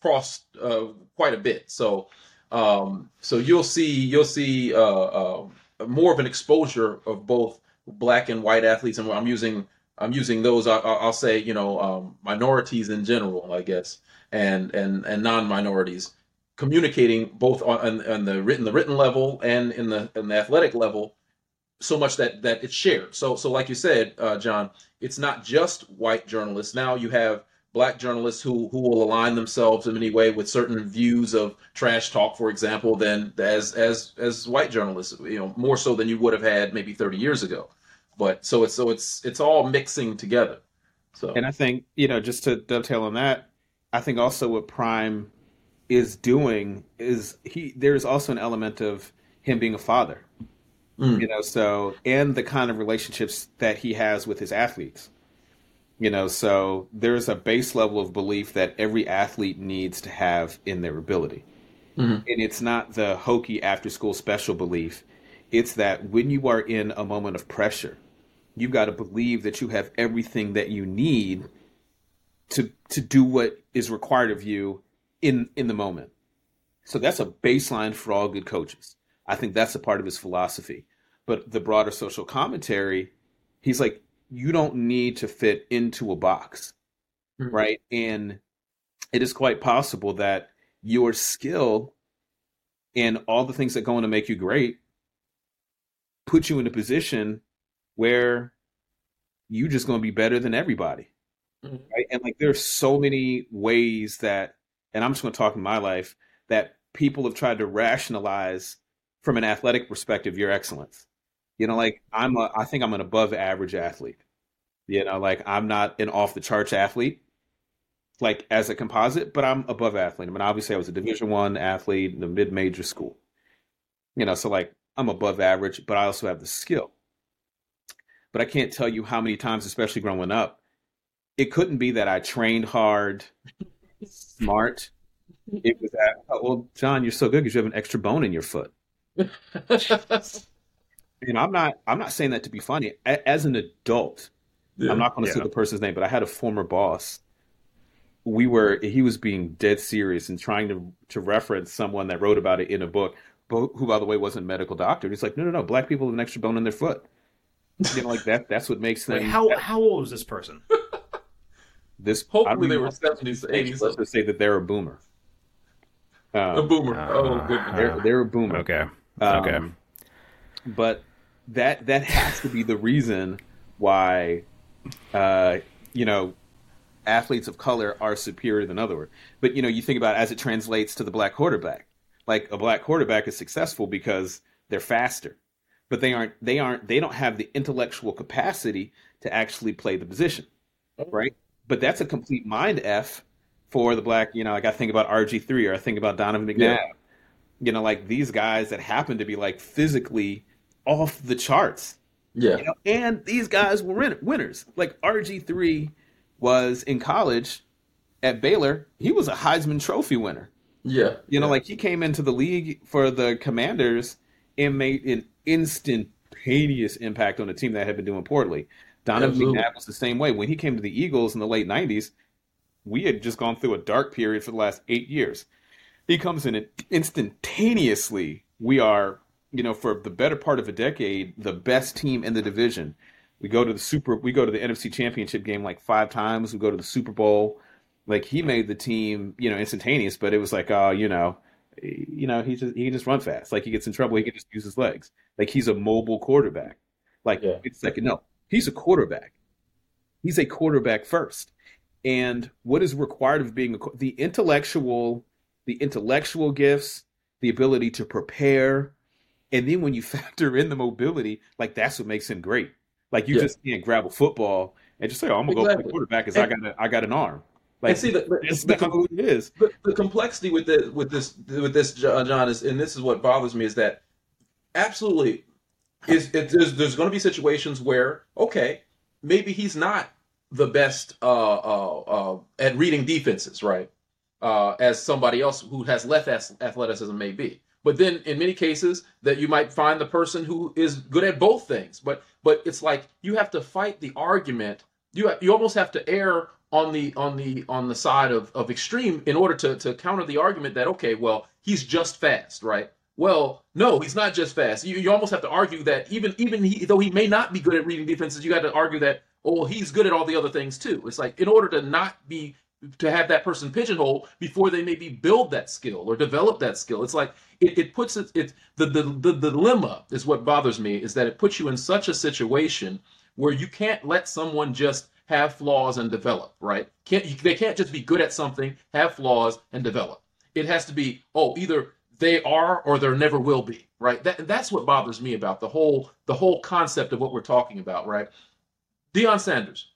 crossed uh, quite a bit. So um, so you'll see you'll see uh, uh, more of an exposure of both black and white athletes, and I'm using I'm using those. I, will say you know um, minorities in general, I guess, and and and non-minorities communicating both on, on, the written the written level and in the in the athletic level so much that that it's shared so so like you said uh, john it's not just white journalists now you have black journalists who who will align themselves in any way with certain views of trash talk, for example, than as as as white journalists. You know, more so than you would have had maybe 30 years ago. But so it's so it's it's all mixing together. So and I think you know just to dovetail on that, I think also what Prime is doing is he there's also an element of him being a father. Mm. You know, so and the kind of relationships that he has with his athletes you know, so there's a base level of belief that every athlete needs to have in their ability. Mm-hmm. And it's not the hokey after school special belief. It's that when you are in a moment of pressure, you've got to believe that you have everything that you need to to do what is required of you in in the moment. So that's a baseline for all good coaches. I think that's a part of his philosophy. But the broader social commentary, he's like, you don't need to fit into a box, mm-hmm. right? And it is quite possible that your skill and all the things that go on to make you great put you in a position where you just going to be better than everybody. Mm-hmm. Right? And like there's so many ways that and I'm just going to talk in my life that people have tried to rationalize from an athletic perspective your excellence. You know, like I'm a, I think I'm an above average athlete. You know, like I'm not an off the charts athlete, like as a composite, but I'm above athlete. I mean, obviously I was a division one athlete in a mid major school. You know, so like I'm above average, but I also have the skill. But I can't tell you how many times, especially growing up, it couldn't be that I trained hard, smart. It was that, oh, well, John, you're so good because you have an extra bone in your foot. *laughs* you know, I'm not I'm not saying that to be funny. As an adult, yeah. I'm not going to yeah. say the person's name, but I had a former boss. We were he was being dead serious and trying to to reference someone that wrote about it in a book, who by the way wasn't a medical doctor. And he's like, no, no, no, black people have an extra bone in their foot. You know, like that. That's what makes them. Wait, how how old was this person? *laughs* This hopefully they were seventies, eighties. Let's just say that they're a boomer. Um, a boomer. Uh, oh, goodness. They're, they're a boomer. Okay. Um, okay. But that that has to be the reason why, uh, you know, athletes of color are superior than other. But you know, you think about it as it translates to the black quarterback. Like a black quarterback is successful because they're faster, but they aren't. They aren't. They don't have the intellectual capacity to actually play the position, right? But that's a complete mind f for the black. You know, like I think about RG three or I think about Donovan McNabb. Yeah you know, like these guys that happen to be like physically off the charts. Yeah. You know? And these guys were winners. Like RG3 was in college at Baylor, he was a Heisman Trophy winner. Yeah. You know, yeah. like he came into the league for the Commanders and made an instantaneous impact on a team that had been doing poorly. Donovan McNabb was the same way. When he came to the Eagles in the late 90s, we had just gone through a dark period for the last eight years. He comes in and instantaneously, we are, you know, for the better part of a decade, the best team in the division. We go to the super, we go to the NFC Championship game like five times. We go to the Super Bowl. Like he made the team, you know, instantaneous, but it was like, oh, you know, you know, he just he can just run fast. Like he gets in trouble, he can just use his legs. Like he's a mobile quarterback. Like yeah. it's like no, he's a quarterback. He's a quarterback first. And what is required of being a, the intellectual the intellectual gifts, the ability to prepare, and then when you *laughs* factor in the mobility, like that's what makes him great. Like you yeah. just can't grab a football and just say, "Oh, I'm gonna exactly. go play quarterback because I got a, I got an arm." Like, and see, the, the, the, who it is. The, the complexity with the with this with this John is, and this is what bothers me is that absolutely is it, there's, there's going to be situations where okay, maybe he's not the best uh, uh, uh, at reading defenses, right? Uh, as somebody else who has less athleticism may be. But then in many cases that you might find the person who is good at both things. But but it's like you have to fight the argument. You you almost have to err on the on the on the side of, of extreme in order to, to counter the argument that okay, well, he's just fast, right? Well, no, he's not just fast. You, you almost have to argue that even even he, though he may not be good at reading defenses, you got to argue that oh, he's good at all the other things too. It's like in order to not be to have that person pigeonhole before they maybe build that skill or develop that skill. It's like it, it puts it, it the, the, the dilemma is what bothers me is that it puts you in such a situation where you can't let someone just have flaws and develop, right? Can't they can't just be good at something, have flaws and develop. It has to be oh either they are or there never will be, right? That that's what bothers me about the whole the whole concept of what we're talking about, right? Deion Sanders,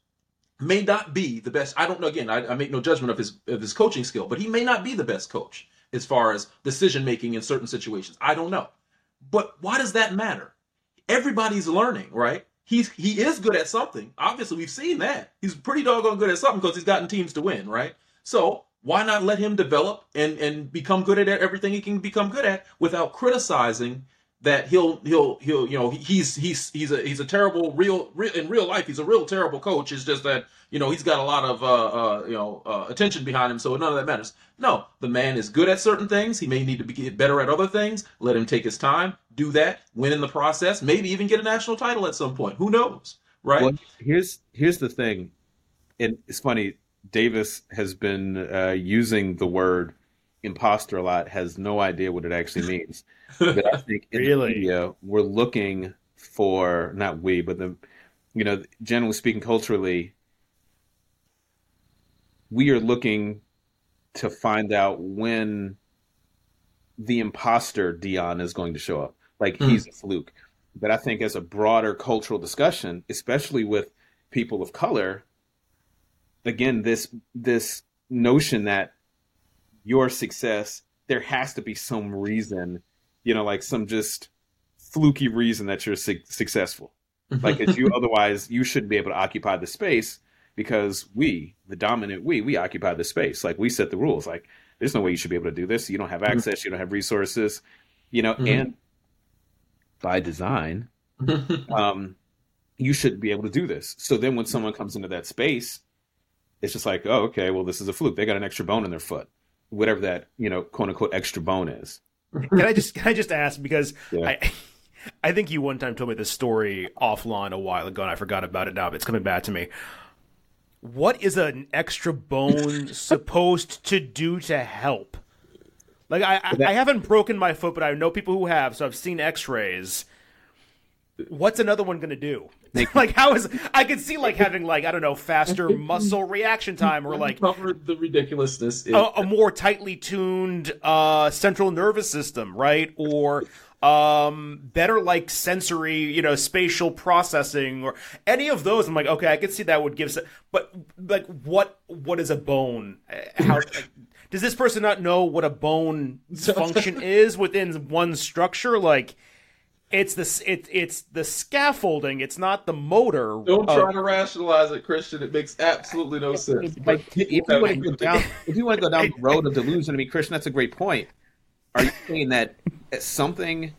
may not be the best. I don't know. Again, I, I, make no judgment of his of his coaching skill, but he may not be the best coach as far as decision making in certain situations. I don't know. But why does that matter? Everybody's learning, right? He's he is good at something. Obviously, we've seen that. He's pretty doggone good at something because he's gotten teams to win, right? So why not let him develop and and become good at everything he can become good at without criticizing that he'll he'll he'll you know he's he's he's a he's a terrible real, real in real life he's a real terrible coach. It's just that you know he's got a lot of uh, uh you know uh, attention behind him so none of that matters. No the man is good at certain things. He may need to get better at other things. Let him take his time do that win in the process maybe even get a national title at some point. Who knows right? Well, here's here's the thing. And it's funny Davis has been uh, using the word imposter a lot has no idea what it actually *laughs* means. but I think in really? media, we're looking for not we, but the you know, generally speaking, culturally, we are looking to find out when the imposter Deion is going to show up. Like mm. he's a fluke. But I think as a broader cultural discussion, especially with people of color, again, this this notion that your success, there has to be some reason, you know, like some just fluky reason that you're su- successful. Like, if you *laughs* otherwise, you shouldn't be able to occupy the space because we, the dominant we, we occupy the space. Like, we set the rules. Like, there's no way you should be able to do this. You don't have mm-hmm. access. Mm-hmm. You don't have resources. You know, mm-hmm. and by design, *laughs* um, you shouldn't be able to do this. So then, when someone comes into that space, it's just like, oh, okay, well, this is a fluke. They got an extra bone in their foot whatever that you know quote unquote extra bone is. *laughs* can I just can I just ask because yeah. I *laughs* I think you one time told me this story offline a while ago and I forgot about it now, but it's coming back to me. What is an extra bone *laughs* supposed to do to help? Like I, I, I haven't broken my foot, but I know people who have, so I've seen X-rays what's another one going to do? *laughs* like how is I could see like having like I don't know faster muscle reaction time or like the ridiculousness a, a, more tightly tuned uh, central nervous system, right? Or um better like sensory you know spatial processing or any of those i'm like okay i could see that would give but like what what is a bone how does this person not know what a bone *laughs* function is within one structure like it's the it, it's the scaffolding. It's not the motor. Don't of, try to rationalize it, Christian. It makes absolutely no sense. Like, if you want to go down, if you want to go down the *laughs* road of delusion, I mean, Christian, that's a great point. Are you saying that something?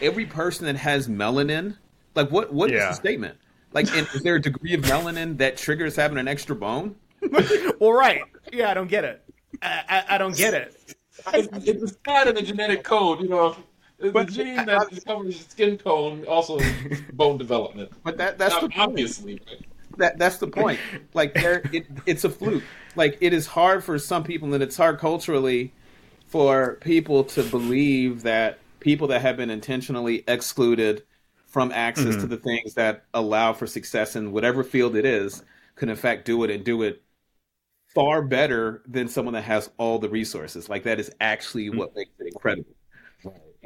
Every person that has melanin, like what? What yeah. is the statement? Like, is there a degree of melanin that triggers having an extra bone? *laughs* well, right. Yeah, I don't get it. I, I, I don't get it. It's not in the genetic code, you know but the gene that *laughs* covers skin tone also bone development. But that that's Not the obviously. But... That that's the point. Like there, it, it's a fluke. Like it is hard for some people, and it's hard culturally for people to believe that people that have been intentionally excluded from access mm-hmm. to the things that allow for success in whatever field it is can in fact do it and do it far better than someone that has all the resources. Like that is actually mm-hmm. what makes it incredible.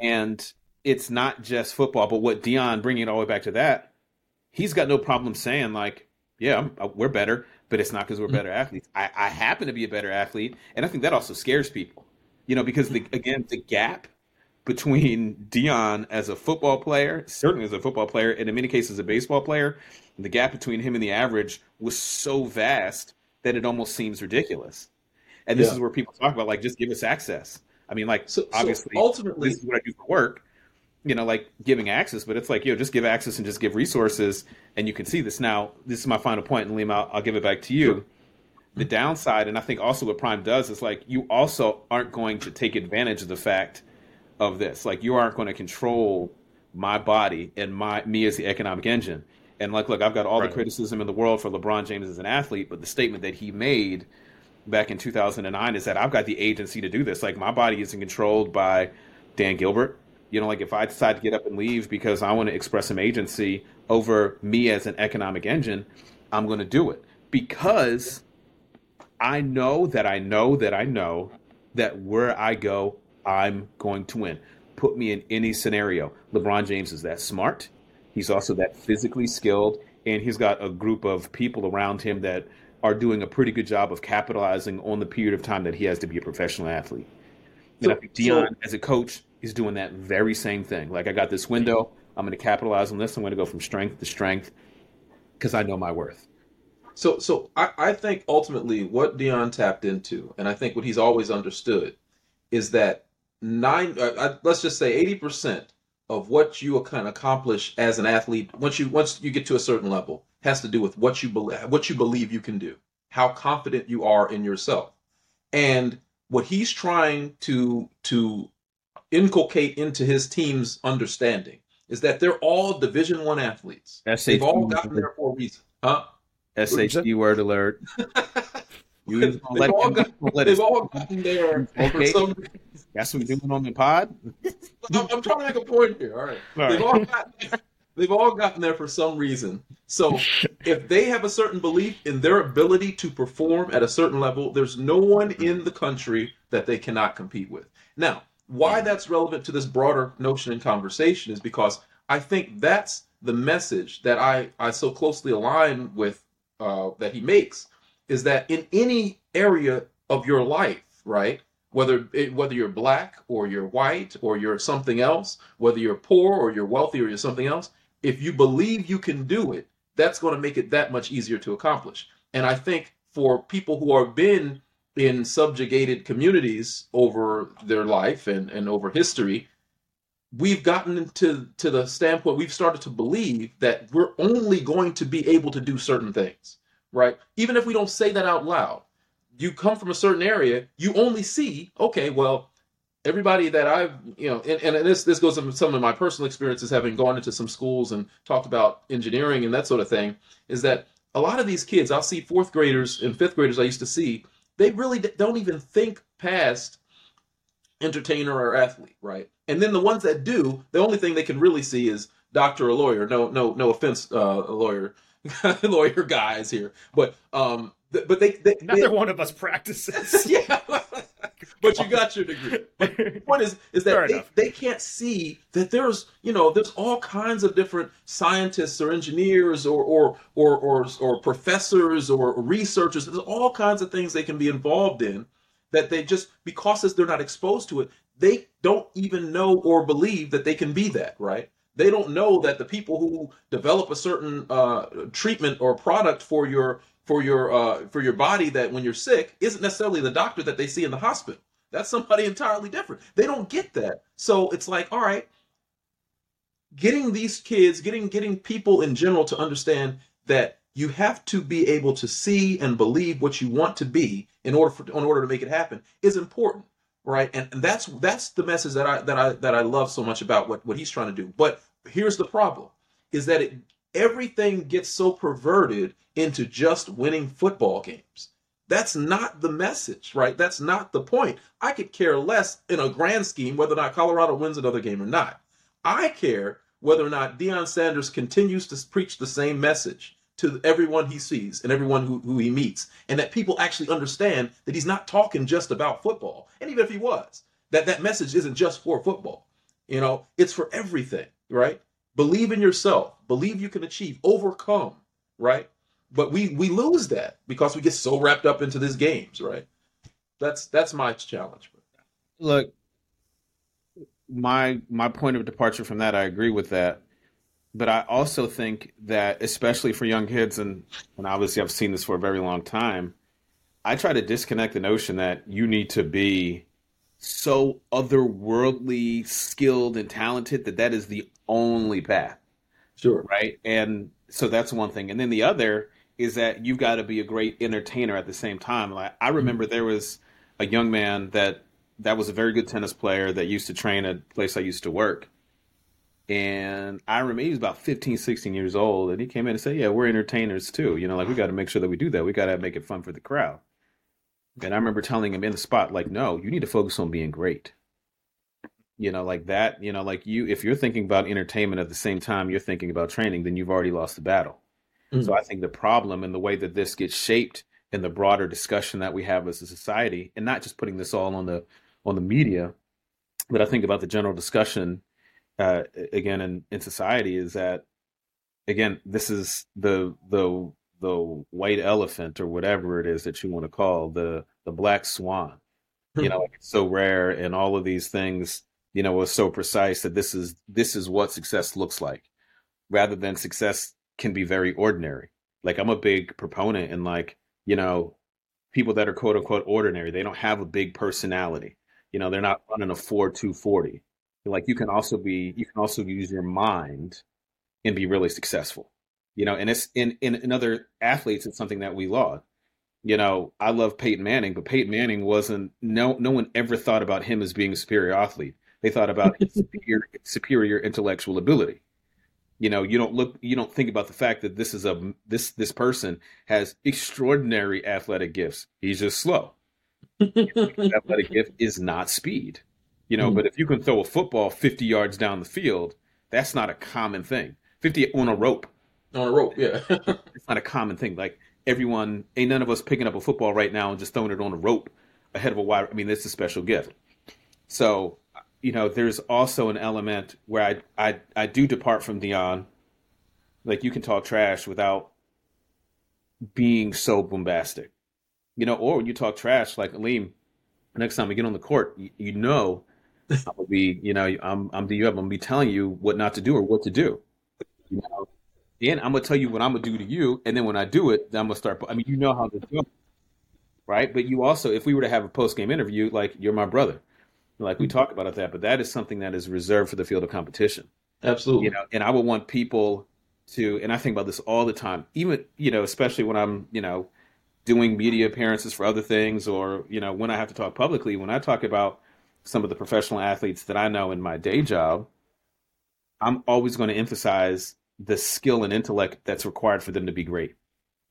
And it's not just football, but what Deion bringing it all the way back to that, he's got no problem saying like, yeah, uh, we're better, but it's not because we're mm-hmm. better athletes. I, I happen to be a better athlete, and I think that also scares people, you know, because the, again, the gap between Deion as a football player, certainly as a football player, and in many cases a baseball player, the gap between him and the average was so vast that it almost seems ridiculous. And this yeah. is where people talk about like just give us access. I mean, like so, obviously, so ultimately, this is what I do for work. You know, like giving access, but it's like yo, just give access and just give resources, and you can see this. Now, this is my final point, and Aleem, I'll, I'll give it back to you. Sure. The downside, and I think also what Prime does is like you also aren't going to take advantage of the fact of this. Like you aren't going to control my body and my me as the economic engine. And like, look, I've got all right. the criticism in the world for LeBron James as an athlete, but the statement that he made back in 2009 is that I've got the agency to do this. Like my body isn't controlled by Dan Gilbert. You know, like if I decide to get up and leave because I want to express some agency over me as an economic engine, I'm going to do it because I know that I know that I know that where I go, I'm going to win. Put me in any scenario. LeBron James is that smart. He's also that physically skilled, and he's got a group of people around him that are doing a pretty good job of capitalizing on the period of time that he has to be a professional athlete. And I think Deion, so, as a coach, is doing that very same thing. Like, I got this window. I'm going to capitalize on this. I'm going to go from strength to strength because I know my worth. So, so I, I think ultimately what Deion tapped into, and I think what he's always understood, is that nine, uh, let's just say eighty percent of what you can accomplish as an athlete once you once you get to a certain level has to do with what you believe what you believe you can do, how confident you are in yourself, and what he's trying to to inculcate into his team's understanding is that they're all Division One athletes. SAT *laughs* They've all gotten there for a reason, huh? SHD word alert. they've, all got, they've all gotten there okay. for some That's what we're doing on the pod. I'm, I'm, trying to make a point here. All right. All they've, all got, they've all gotten there for some reason. So *laughs* if they have a certain belief in their ability to perform at a certain level, there's no one in the country that they cannot compete with. Now, why that's relevant to this broader notion and conversation is because I think that's the message that I, I so closely align with uh, that he makes is that in any area of your life, right? whether it, whether you're black or you're white or you're something else, whether you're poor or you're wealthy or you're something else, if you believe you can do it, that's going to make it that much easier to accomplish. And I think for people who have been in subjugated communities over their life and, and over history, we've gotten to, to the standpoint we've started to believe that we're only going to be able to do certain things, right? Even if we don't say that out loud you come from a certain area, you only see, okay, well, everybody that I've, you know, and, and this this goes into some of my personal experiences having gone into some schools and talked about engineering and that sort of thing, is that a lot of these kids, I'll see fourth graders and fifth graders I used to see, they really don't even think past entertainer or athlete, right? And then the ones that do, the only thing they can really see is doctor or lawyer. No, no, no offense, uh, lawyer, *laughs* lawyer guys here, but um, but they, they neither they, one of us practices. *laughs* yeah, *laughs* but you got your degree. But the point is, is that they, they can't see that there's you know there's all kinds of different scientists or engineers or or or or, or professors or researchers. There's all kinds of things they can be involved in that they just because they're not exposed to it, they don't even know or believe that they can be that right. They don't know that the people who develop a certain uh, treatment or product for your for your uh, for your body that when you're sick isn't necessarily the doctor that they see in the hospital. That's somebody *laughs* entirely different. They don't get that. So it's like, all right, getting these kids, getting getting people in general to understand that you have to be able to see and believe what you want to be in order for in order to make it happen is important right and, and that's that's the message that i that i that i love so much about what what he's trying to do but here's the problem is that it everything gets so perverted into just winning football games. That's not the message, right? That's not the point. I could care less in a grand scheme whether or not Colorado wins another game or not. I care whether or not Deion Sanders continues to preach the same message to everyone he sees and everyone who, who he meets, and that people actually understand that he's not talking just about football. And even if he was, that that message isn't just for football. You know, it's for everything, right? Believe in yourself. Believe you can achieve. Overcome, right? But we we lose that because we get so wrapped up into these games, right? That's that's my challenge. Look, my my point of departure from that, I agree with that. But I also think that, especially for young kids, and, and obviously I've seen this for a very long time, I try to disconnect the notion that you need to be so otherworldly skilled and talented that that is the only path. Sure. Right. And so that's one thing. And then the other is that you've got to be a great entertainer at the same time. Like I remember mm-hmm. there was a young man that that was a very good tennis player that used to train at a place I used to work. And I remember he was about 15, 16 years old. And he came in and said, Yeah, we're entertainers too. You know, like we got to make sure that we do that. We got to make it fun for the crowd. And I remember telling him in the spot, like, no, you need to focus on being great. You know, like that, you know, like you, if you're thinking about entertainment at the same time you're thinking about training, then you've already lost the battle. Mm-hmm. So I think the problem and the way that this gets shaped in the broader discussion that we have as a society, and not just putting this all on the on the media, but I think about the general discussion uh, again in, in society is that again this is the the the white elephant or whatever it is that you want to call the the black swan. you know, like it's so rare and all of these things, you know, was so precise that this is this is what success looks like, rather than success can be very ordinary. Like I'm a big proponent in like, you know, people that are quote unquote ordinary, they don't have a big personality. You know, they're not running a four two forty. Like you can also be you can also use your mind and be really successful you know, and it's in, in, in other athletes, it's something that we laud. You know, I love Peyton Manning, but Peyton Manning wasn't no no one ever thought about him as being a superior athlete. They thought about *laughs* superior superior intellectual ability. You know, you don't look you don't think about the fact that this is a this this person has extraordinary athletic gifts. He's just slow. *laughs* athletic gift is not speed. You know, mm but if you can throw a football 50 yards down the field, that's not a common thing. 50 on a rope on a rope, yeah. *laughs* it's not a common thing. Like everyone, ain't none of us picking up a football right now and just throwing it on a rope ahead of a wide. I mean, it's a special gift. So, you know, there's also an element where I I I do depart from Deion. Like you can talk trash without being so bombastic, you know, or when you talk trash like Aleem. Next time we get on the court, you, you know, I will be, you know, I'm I'm the I'm gonna be telling you what not to do or what to do. You know, then I'm gonna tell you what I'm gonna do to you, and then when I do it, I'm gonna start. I mean, you know how this goes, right? But you also, if we were to have a post game interview, like you're my brother, like we talk about that, but that is something that is reserved for the field of competition. Absolutely, you know. And I would want people to, and I think about this all the time, even you know, especially when I'm, you know, doing media appearances for other things, or you know, when I have to talk publicly. When I talk about some of the professional athletes that I know in my day job, I'm always going to emphasize the skill and intellect that's required for them to be great.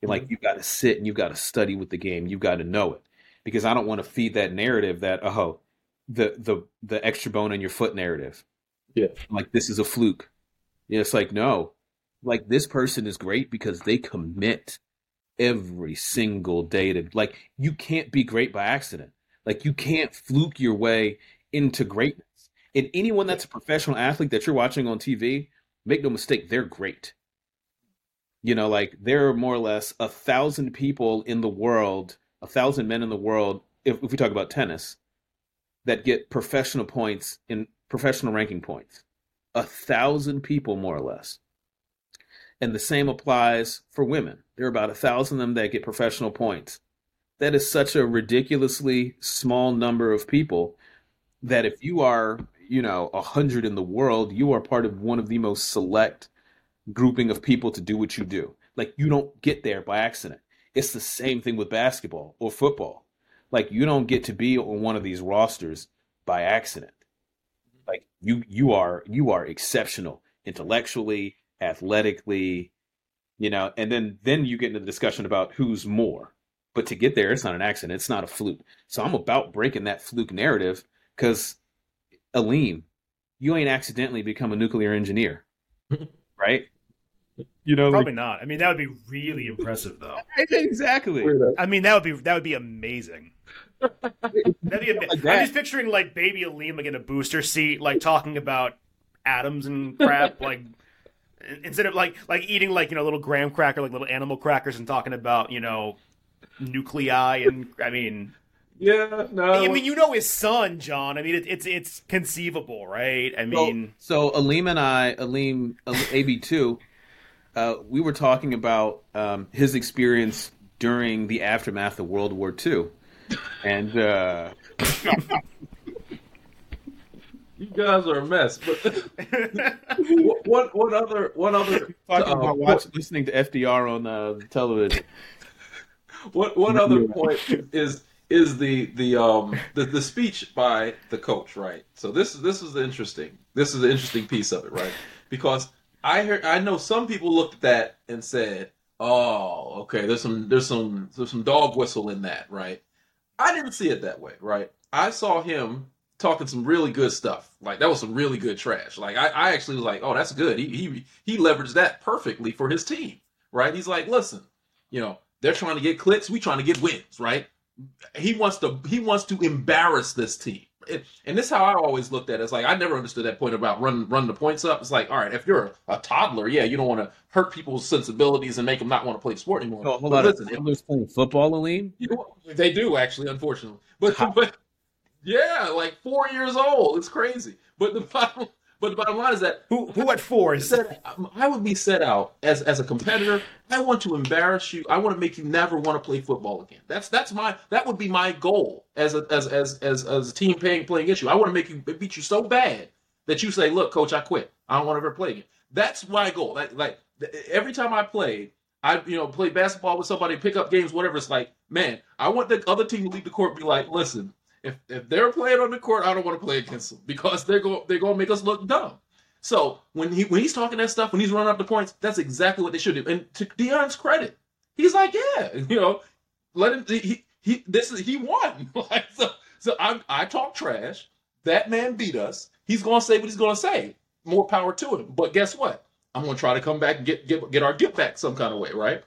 Like mm-hmm. you've got to sit and you've got to study with the game. You've got to know it because I don't want to feed that narrative that oh the the the extra bone in your foot narrative. Yeah, like this is a fluke. Yeah, it's like no, like this person is great because they commit every single day to like you can't be great by accident. Like you can't fluke your way into greatness. And anyone that's a professional athlete that you're watching on TV, make no mistake, they're great. You know, like there are more or less a thousand people in the world, a thousand men in the world, if, if we talk about tennis, that get professional points in professional ranking points. A thousand people, more or less. And the same applies for women. There are about a thousand of them that get professional points. That is such a ridiculously small number of people that if you are you know, a hundred in the world, you are part of one of the most select grouping of people to do what you do. Like you don't get there by accident. It's the same thing with basketball or football. Like you don't get to be on one of these rosters by accident. Like you you are you are exceptional intellectually, athletically, you know, and then then you get into the discussion about who's more. But to get there, it's not an accident. It's not a fluke. So I'm about breaking that fluke narrative because Aleem, you ain't accidentally become a nuclear engineer, *laughs* right? You know, probably like, not. I mean, that would be really impressive, though. *laughs* exactly. I mean, that would be that would be amazing. That'd be am- like that. I'm just picturing like baby Aleem like in a booster seat, like talking about atoms and crap, *laughs* like instead of like like eating like you know little graham cracker, like little animal crackers, and talking about you know nuclei and I mean Yeah, no. I mean, you know his son, John. I mean, it, it's it's conceivable, right? I mean, so, so Aleem and I, Aleem, AB two, uh, we were talking about um, his experience during the aftermath of World War II, and uh, you guys are a mess. But *laughs* what what other what other *laughs* talking uh, about watching, listening to FDR on uh, television. *laughs* What one other point is is the the um the, the speech by the coach, right? So this this is interesting. This is an interesting piece of it, right? Because I heard I know some people looked at that and said, "Oh, okay, there's some there's some there's some dog whistle in that, right?" I didn't see it that way, right? I saw him talking some really good stuff. Like that was some really good trash. Like I, I actually was like, "Oh, that's good." He he he leveraged that perfectly for his team, right? He's like, "Listen, you know, they're trying to get clicks, we trying to get wins, right?" he wants to he wants to embarrass this team. It, and this is how I always looked at it. It's like I never understood that point about run run the points up. It's like, all right, if you're a, a toddler, yeah, you don't want to hurt people's sensibilities and make them not want to play the sport anymore. Oh, hold on, listen, toddlers playing football, Aleem? They do actually, unfortunately. But but yeah, like four years old. It's crazy. But the bottom but the bottom line is that who who at four is that I would be set out as as a competitor. I want to embarrass you. I want to make you never want to play football again. That's that's my that would be my goal as a as as as, as a team playing playing issue. I want to make you beat you so bad that you say, "Look, coach, I quit. I don't want to ever play again." That's my goal. Like like every time I played, I you know play basketball with somebody, pick up games, whatever. It's like, man, I want the other team to leave the court, be like, "Listen, if if they're playing on the court, I don't want to play against them because they're going they're going to make us look dumb. So when he when he's talking that stuff, when he's running up the points, that's exactly what they should do. And to Deion's credit, he's like, yeah, *laughs* you know, let him. He he this is he won. *laughs* like so so I I talk trash. That man beat us. He's gonna say what he's gonna say. More power to him. But guess what? I'm gonna try to come back and get get get our get back some kind of way, right?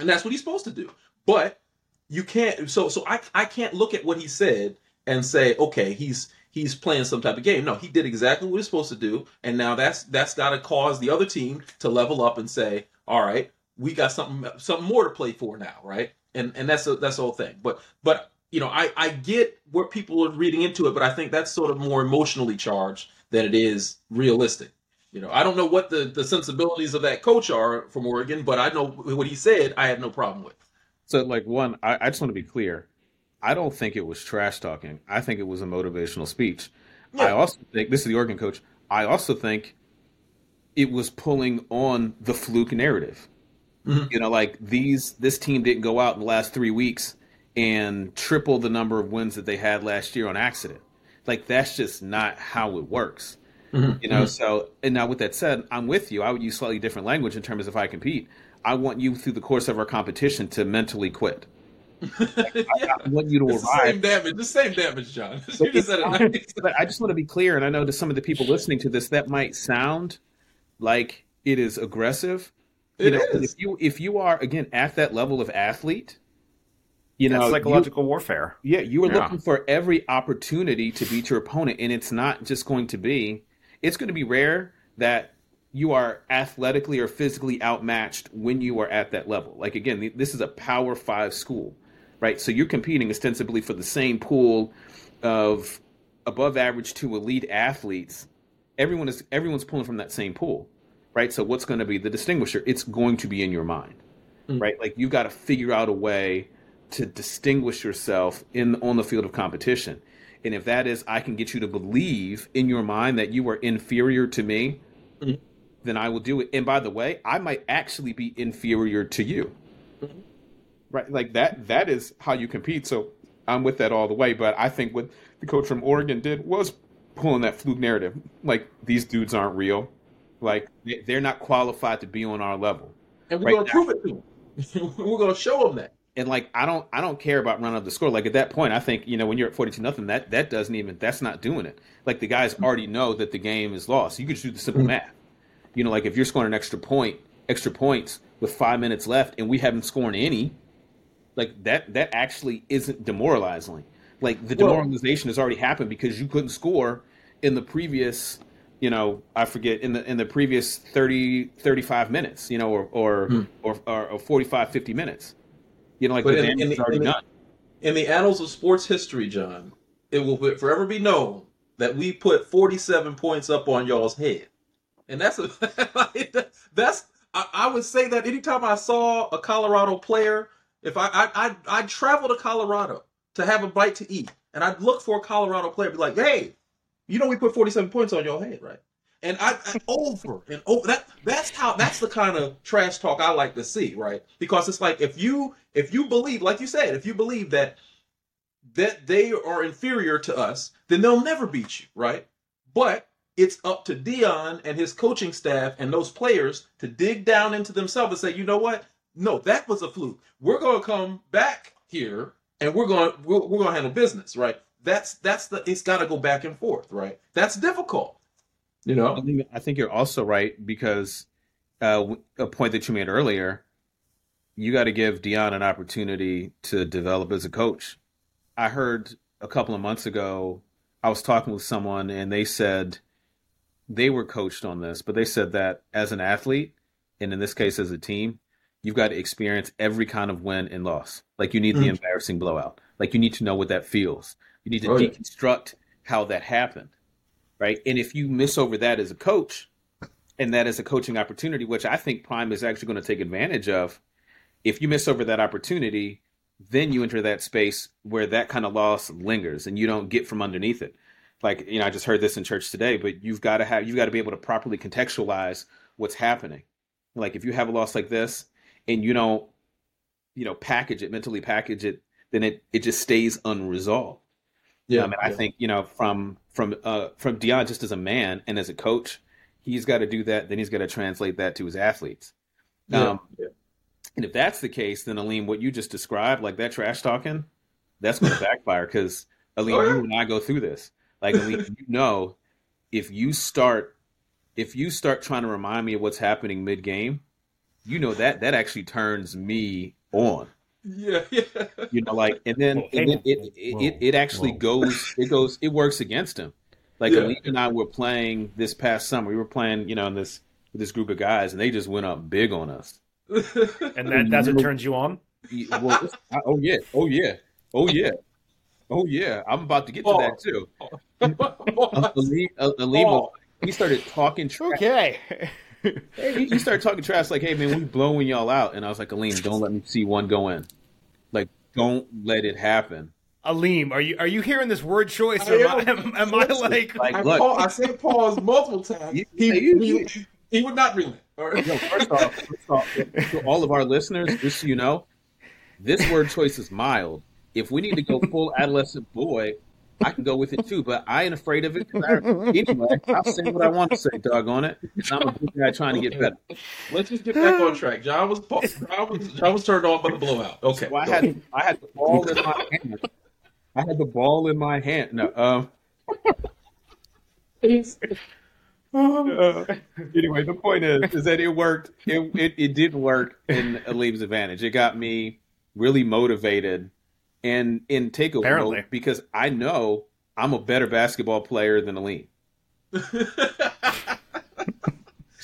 And that's what he's supposed to do. But you can't so so I I can't look at what he said and say, okay, he's he's playing some type of game. No, he did exactly what he's supposed to do, and now that's that's got to cause the other team to level up and say, all right, we got something something more to play for now, right? And and that's a, that's the whole thing. But but you know, I I get what people are reading into it, but I think that's sort of more emotionally charged than it is realistic. You know, I don't know what the the sensibilities of that coach are from Oregon, but I know what he said. I have no problem with. So, like, one, I, I just want to be clear. I don't think it was trash talking. I think it was a motivational speech. Yeah. I also think this is the Oregon coach. I also think it was pulling on the fluke narrative. Mm-hmm. You know, like these this team didn't go out in the last three weeks and triple the number of wins that they had last year on accident. Like that's just not how it works. Mm-hmm. You know, mm-hmm. so and now with that said, I'm with you. I would use slightly different language in terms of if I compete. I want you through the course of our competition to mentally quit. *laughs* Like, yeah. I, I, want you to it's arrive. The same damage, the same damage, John. *laughs* you just said it nice. But I just want to be clear, and I know to some of the people listening to this, that might sound like it is aggressive. You it know, is. if you if you are again at that level of athlete, you That's know, psychological you, warfare. Yeah, you are yeah. looking for every opportunity to beat your opponent, and it's not just going to be. It's going to be rare that you are athletically or physically outmatched when you are at that level. Like again, this is a Power Five school, right? So you're competing ostensibly for the same pool of above average to elite athletes. Everyone is everyone's pulling from that same pool, right? So what's going to be the distinguisher? It's going to be in your mind, mm-hmm. right? Like you've got to figure out a way to distinguish yourself in on the field of competition. And if that is, I can get you to believe in your mind that you are inferior to me. Mm-hmm then I will do it. And by the way, I might actually be inferior to you. Mm-hmm. Right? Like that that is how you compete. So I'm with that all the way. But I think what the coach from Oregon did was pulling that fluke narrative. Like these dudes aren't real. Like they're not qualified to be on our level. And we're right gonna prove it to them. *laughs* we're gonna show them that. And like I don't I don't care about running up the score. Like at that point, I think you know when you're at forty two nothing, that that doesn't even that's not doing it. Like the guys already know that the game is lost. You can just do the simple mm-hmm. math you know, like if you're scoring an extra point, extra points with five minutes left, and we haven't scored any, like that that actually isn't demoralizing. Like the demoralization well, has already happened because you couldn't score in the previous, you know, I forget in the in the previous 30 35 minutes, you know, or or hmm. or, or, or 45 50 minutes. You know, like the in, in, the, already in done. in the annals of sports history, John, it will forever be known that we put 47 points up on y'all's head. And that's a *laughs* that's I, I, would say that anytime I saw a Colorado player, if I I I I'd travel to Colorado to have a bite to eat, and I'd look for a Colorado player, be like, hey, you know we put 47 points on your head, right? And I, I *laughs* over and over that that's how that's the kind of trash talk I like to see, right? Because it's like if you if you believe, like you said, if you believe that that they are inferior to us, then they'll never beat you, right? But it's up to Deion and his coaching staff and those players to dig down into themselves and say, you know what? No, that was a fluke. We're going to come back here and we're going to we're, we're going to handle business, right? That's that's the it's got to go back and forth, right? That's difficult, you know. I think, I think you're also right because uh, a point that you made earlier, you got to give Deion an opportunity to develop as a coach. I heard a couple of months ago, I was talking with someone and they said they were coached on this, but they said that as an athlete, and in this case as a team, you've got to experience every kind of win and loss. Like you need mm-hmm. the embarrassing blowout. Like you need to know what that feels. You need to oh, deconstruct how that happened. Right. And if you miss over that as a coach, and that is a coaching opportunity, which I think Prime is actually going to take advantage of. If you miss over that opportunity, then you enter that space where that kind of loss lingers and you don't get from underneath it like you know i just heard this in church today but you've got to have you've got to be able to properly contextualize what's happening like if you have a loss like this and you don't you know package it mentally package it then it it just stays unresolved yeah um, and yeah. i think you know from from uh from Deion just as a man and as a coach he's got to do that then he's got to translate that to his athletes yeah. um yeah. and if that's the case then Aleem what you just described like that trash talking that's going to backfire because Aleem oh, you and I go through this like you know, if you start if you start trying to remind me of what's happening mid game, you know that that actually turns me on. Yeah, *laughs* yeah. You know, like and then, and then it, it, it, it actually goes it goes it works against him. Like yeah. and I were playing this past summer. We were playing, you know, in this this group of guys, and they just went up big on us. and that that's what turns you on. Well, oh yeah, oh yeah, oh yeah. Oh yeah, I'm about to get to oh. that too. Aleem, oh. Uh, he started talking trash. Okay. he, he started talking trash like, "Hey man, we blowing y'all out," and I was like, "Aleem, don't let me see one go in. Like, don't let it happen." Aleem, are you are you hearing this word choice? Or am, I, am, am I like? like I, look, I said pause multiple times. He, he, he, he would not relent. Right. No, first off, first off, to all of our listeners, just so you know, this word choice is mild if we need to go *laughs* full adolescent boy, I can go with it too, but I ain't afraid of it. I, anyway, I'll say what I want to say, dog on it. I'm a good guy trying to get better. Let's just get back on track. John was John was, John was turned on by the blowout. Okay, so I had I had the ball in my hand. I had the ball in my hand. No, um. Uh, anyway, the point is, is that it worked. It, it, it did work in Aleem's advantage. It got me really motivated and in takeover Apparently. mode because I know I'm a better basketball player than Aleem. *laughs*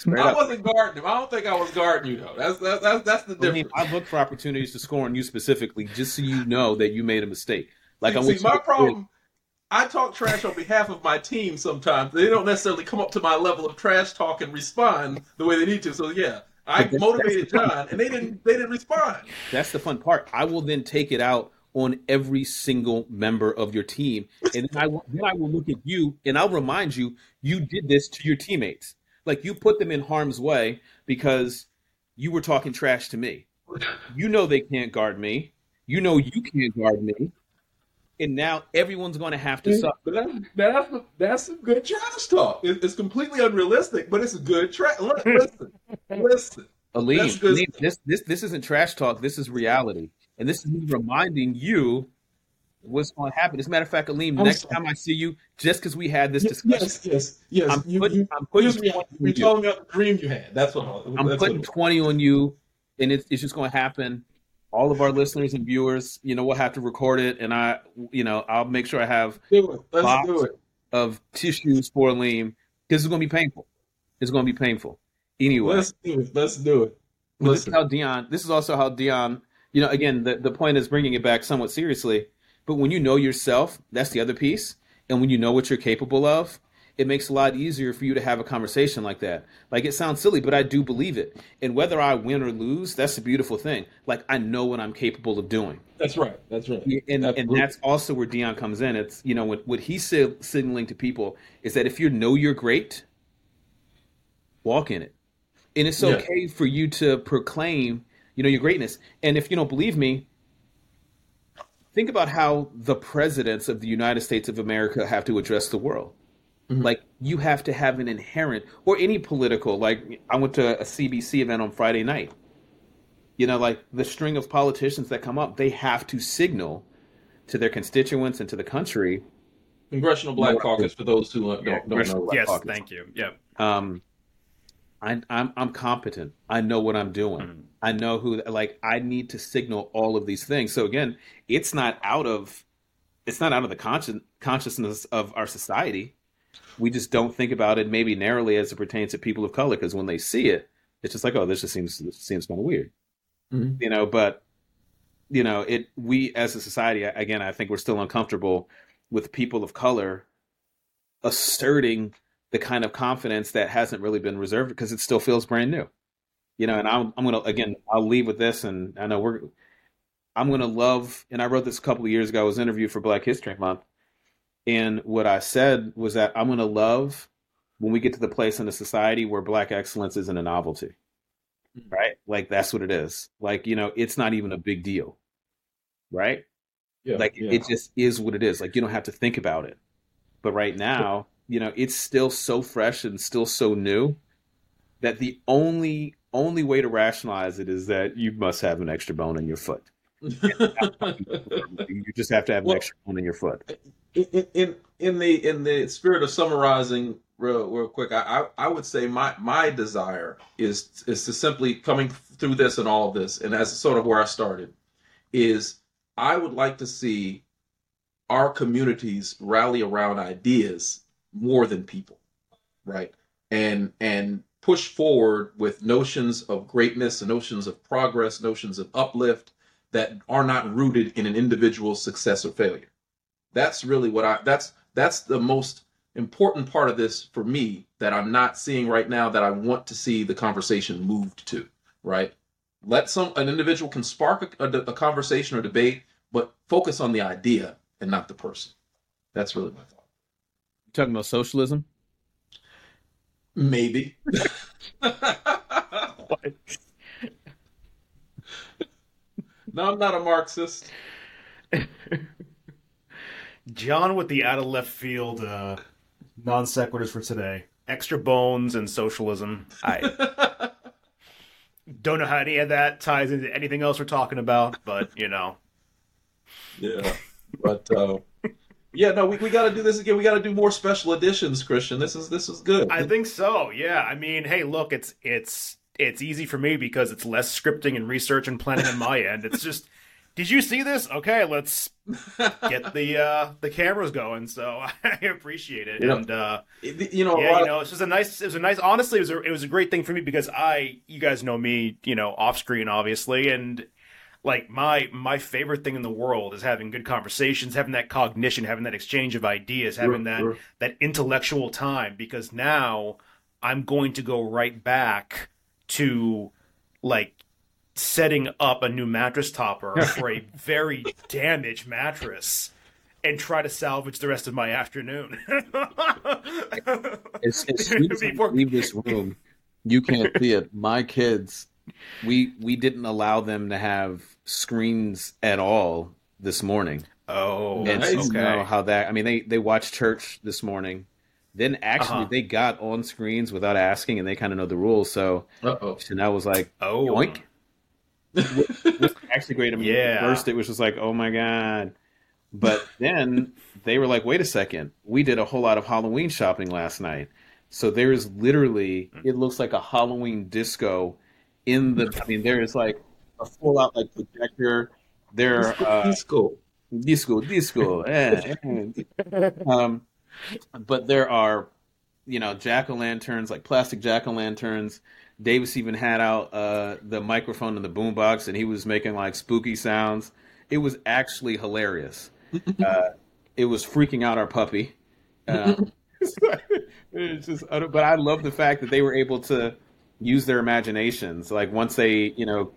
I wasn't guarding him. I don't think I was guarding you though. That's that's that's, that's the difference. I, mean, I look for opportunities to score on you specifically, just so you know that you made a mistake. Like see, see my problem. I talk trash on behalf of my team sometimes. They don't necessarily come up to my level of trash talk and respond the way they need to. So yeah, I motivated John, and they didn't. They didn't respond. That's the fun part. I will then take it out on every single member of your team. And then I, will, then I will look at you and I'll remind you, you did this to your teammates. Like you put them in harm's way because you were talking trash to me. You know they can't guard me. You know you can't guard me. And now everyone's going to have to mm-hmm. suffer. But that's, that's, that's some good trash talk. It's completely unrealistic, but it's a good trash. *laughs* Listen, listen. Aleem, Aleem, this, this, this isn't trash talk. This is reality. And this is me reminding you what's going to happen. As a matter of fact, Aleem, I'm next sorry. time I see you, just because we had this discussion, yes, yes, yes, I'm you, putting, you, I'm putting you, you told me about the dream you had. That's what I'm that's putting what twenty on you, and it's, it's just going to happen. All of our listeners and viewers, you know, we'll have to record it, and I, you know, I'll make sure I have do it. Let's do it. of tissues for Aleem because it's going to be painful. It's going to be painful. Anyway, let's do it. Let's do it. This is how Deion. This is also how Deion you know, again, the the point is bringing it back somewhat seriously. But when you know yourself, that's the other piece. And when you know what you're capable of, it makes it a lot easier for you to have a conversation like that. Like it sounds silly, but I do believe it. And whether I win or lose, that's a beautiful thing. Like I know what I'm capable of doing. That's right. That's right. And and that's also where Deion comes in. It's you know what what he's signaling to people is that if you know you're great, walk in it, and it's okay yeah. for you to proclaim you know your greatness. And if you don't believe me, think about how the presidents of the United States of America have to address the world Mm-hmm. Like you have to have an inherent or any political. Like I went to a CBC event on Friday night. You know, like the string of politicians that come up, they have to signal to their constituents and to the country. Congressional Black Caucus, for those who don't, don't know. Yes, Caucus. thank you. Yeah. Um, I, I'm I'm competent. I know what I'm doing. Mm-hmm. I know who. Like I need to signal all of these things. So again, it's not out of it's not out of the conscious consciousness of our society we just don't think about it maybe narrowly as it pertains to people of color because when they see it, it's just like, oh, this just seems this seems kind of weird, mm-hmm. you know. But you know, it we as a society, again, I think we're still uncomfortable with people of color asserting the kind of confidence that hasn't really been reserved because it still feels brand new, you know. And I'm I'm gonna again, I'll leave with this, and I know we're. I'm gonna love, and I wrote this a couple of years ago. I was interviewed for Black History Month and what I said was that I'm going to love when we get to the place in a society where black excellence isn't a novelty. Mm-hmm. Right? Like that's what it is. Like, you know, it's not even a big deal. Right? Yeah, like yeah. it just is what it is. Like you don't have to think about it. But right now, you know, it's still so fresh and still so new that the only only way to rationalize it is that you must have an extra bone in your foot. *laughs* you just have to have well, an extra bone in your foot in, in in the in the spirit of summarizing real real quick, I, I would say my my desire is is to simply coming through this and all of this, and that's sort of where I started, is I would like to see our communities rally around ideas more than people, right? And and push forward with notions of greatness, and notions of progress, notions of uplift that are not rooted in an individual's success or failure. That's really what I that's that's the most important part of this for me that I'm not seeing right now that I want to see the conversation moved to, right? Let some an individual can spark a, a, a conversation or debate, but focus on the idea and not the person. That's really my thought. You talking about socialism? Maybe. *laughs* no, I'm not a Marxist. John with the out of left field uh, non sequiturs for today. Extra bones and socialism. I don't know how any of that ties into anything else we're talking about, but you know. Yeah, but uh, yeah, no, we, we got to do this again. We got to do more special editions, Christian. This is this is good. I think so. Yeah, I mean, hey, look, it's it's it's easy for me because it's less scripting and research and planning on my end. It's just *laughs* did you see this? Okay, let's get the *laughs* uh, the cameras going. So *laughs* I appreciate it, and uh, you know, yeah, you know, it's just a nice, it was a nice. Honestly, it was a, it was a great thing for me because I, you guys know me, you know, off screen, obviously, and like my my favorite thing in the world is having good conversations, having that cognition, having that exchange of ideas, having that that intellectual time. Because now I'm going to go right back to like setting up a new mattress topper for a very damaged mattress and try to salvage the rest of my afternoon. *laughs* *laughs* as, as soon as Before... I leave this room, you can't see it. My kids, we we didn't allow them to have screens at all this morning. Oh, and nice. okay. know how that. I mean, they they watched church this morning. Then actually, uh-huh. they got on screens without asking, and they kind of know the rules. So, Uh-oh. and I was like, "Oh, yoink." actually great. I mean, yeah. First, it was just like, oh my god. But then they were like, wait a second, we did a whole lot of Halloween shopping last night. So there's literally, it looks like a Halloween disco in the. I mean, there is like a full out like projector. There, uh, disco, disco, disco. eh. um, but there are, you know, jack o' lanterns, like plastic jack o' lanterns Davis even had out uh, the microphone in the boombox, and he was making like spooky sounds. It was actually hilarious. *laughs* uh, it was freaking out our puppy. *laughs* Uh, it's just, but I love the fact that they were able to use their imaginations. Like once they, you know,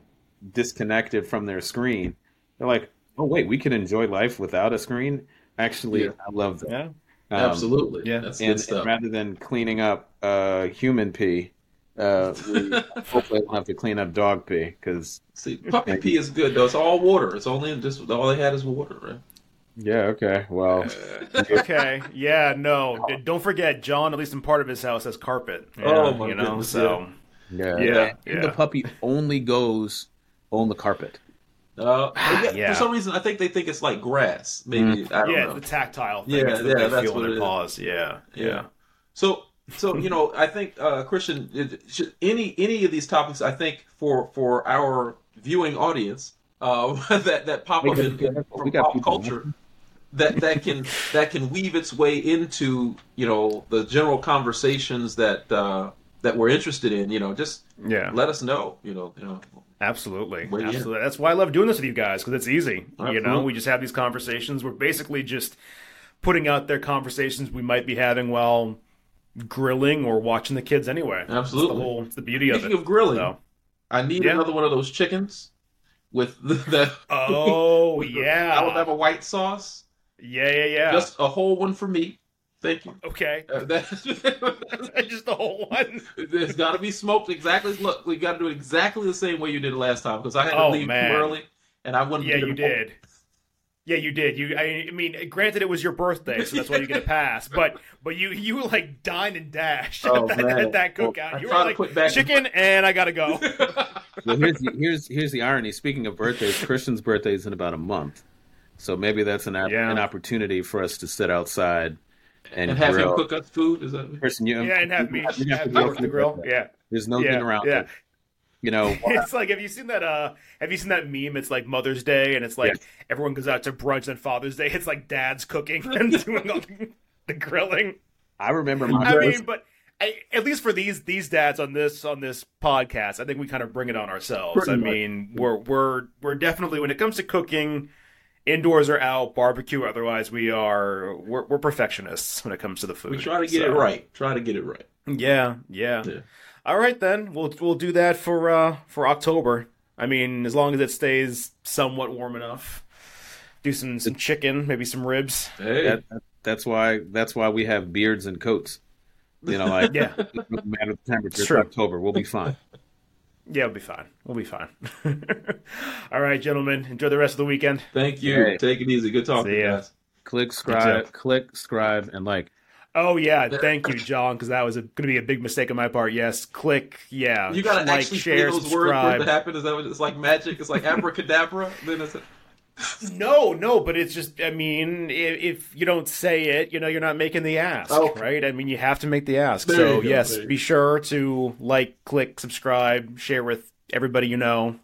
disconnected from their screen, they're like, "Oh wait, we can enjoy life without a screen." Actually, Yeah. I love that. Yeah. Um, Absolutely. yeah. That's and, good and rather than cleaning up uh, human pee, uh, we *laughs* hopefully don't have to clean up dog pee because See, puppy pee is good though. It's all water. It's only just all they had is water, right? yeah, okay, well, *laughs* Okay. Yeah. No. Don't forget, John. At least in part of his house has carpet. Yeah, Oh, my you know. goodness, so yeah, Yeah, And yeah. the puppy only goes on the carpet. Uh, yeah, Yeah. For some reason, I think they think it's like grass. Maybe I don't yeah, know. the tactile thing. Yeah, it's what yeah, they that's feel what in it their is. paws. Yeah. Yeah. So, *laughs* so you know, I think uh, Christian, it, should, any any of these topics, I think for for our viewing audience, uh, *laughs* that that pop up in, got- in we from pop people. culture, that that can that can weave its way into you know the general conversations that uh, that we're interested in. You know, just Yeah. let us know. You know, you know. Absolutely, Well, yeah. absolutely. That's why I love doing this with you guys because it's easy. You know, we just have these conversations. We're basically just putting out their conversations we might be having while grilling or watching the kids anyway. Absolutely. it's the whole it's the beauty of Speaking it. of grilling, So- I need Yeah. another one of those chickens with *laughs* the, the Oh *laughs* with the yeah, Alabama white sauce. yeah, yeah, yeah. Just a whole one for me. Thank you. okay, Uh, that, *laughs* just the whole one. it's got to be smoked exactly. Look, we got to do it exactly the same way you did it last time because I had to Oh, leave man. too early, and I wanted. Yeah, you them did. Yeah, you did. You, I, I mean, granted, it was your birthday, so that's why you get a *laughs* pass. But, but you, you like dined and dashed Oh, at, that, at that cookout. I you tried were like back- chicken, and I gotta go. *laughs* Well, here's the, here's here's the irony. Speaking of birthdays, Christian's birthday is in about a month, so maybe that's an Yeah. an opportunity for us to sit outside and, and have grill. him cook us food. Is that? person? you, yeah, and have me, you have to have go me for the your grill. Yeah, There's no yeah, getting around yeah. it. You know, *laughs* It's like have you seen that? Uh, have you seen that meme? It's like Mother's Day, and it's like Yes. everyone goes out to brunch on Father's Day. *laughs* It's like Dad's cooking *laughs* and doing all the, the grilling. I remember my I first- mean, but I, at least for these these dads on this on this podcast, I think we kind of bring it on ourselves. Pretty I much. mean, we're we're we're definitely when it comes to cooking, indoors or out, barbecue. Otherwise, we are we're, we're perfectionists when it comes to the food. We try to get So, it right. Try to get it right. Yeah, yeah, Yeah. All right, then we'll we'll do that for uh for October. I mean, as long as it stays somewhat warm enough. Do some some chicken, maybe some ribs. Hey, that, that- that's why that's why we have beards and coats. You know, like *laughs* Yeah. it doesn't matter the temperature. It's It's. October. We'll be fine. Yeah, we'll be fine. We'll be fine. *laughs* All right, gentlemen. Enjoy the rest of the weekend. thank you. Hey. Take it easy. Good talking, See ya. guys. Click, too. subscribe, click, subscribe, and like. Oh yeah, thank you, John, because that was going to be a big mistake on my part. Yes, click. Yeah, You gotta like, actually share, say those words for it subscribe. to happen. Is that what it's like magic? It's like *laughs* abracadabra. then it's No, no, but it's just. I mean, if, if you don't say it, you know, you're not making the ask, oh, Okay. right? I mean, you have to make the ask. There so go, yes, be sure to like, click, subscribe, share with everybody you know.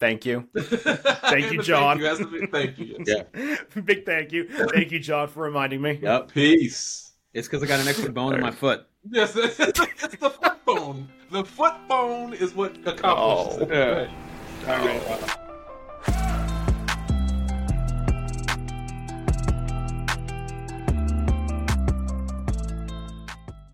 Thank you. *laughs* thank you, John. Thank you. Has to Thank you. Yeah. *laughs* Big thank you. Thank you, John, for reminding me. Yep. Peace. It's because I got an extra bone in my foot. Yes, *laughs* it's the foot bone. The foot bone is what accomplishes Oh. it. Yeah. All right.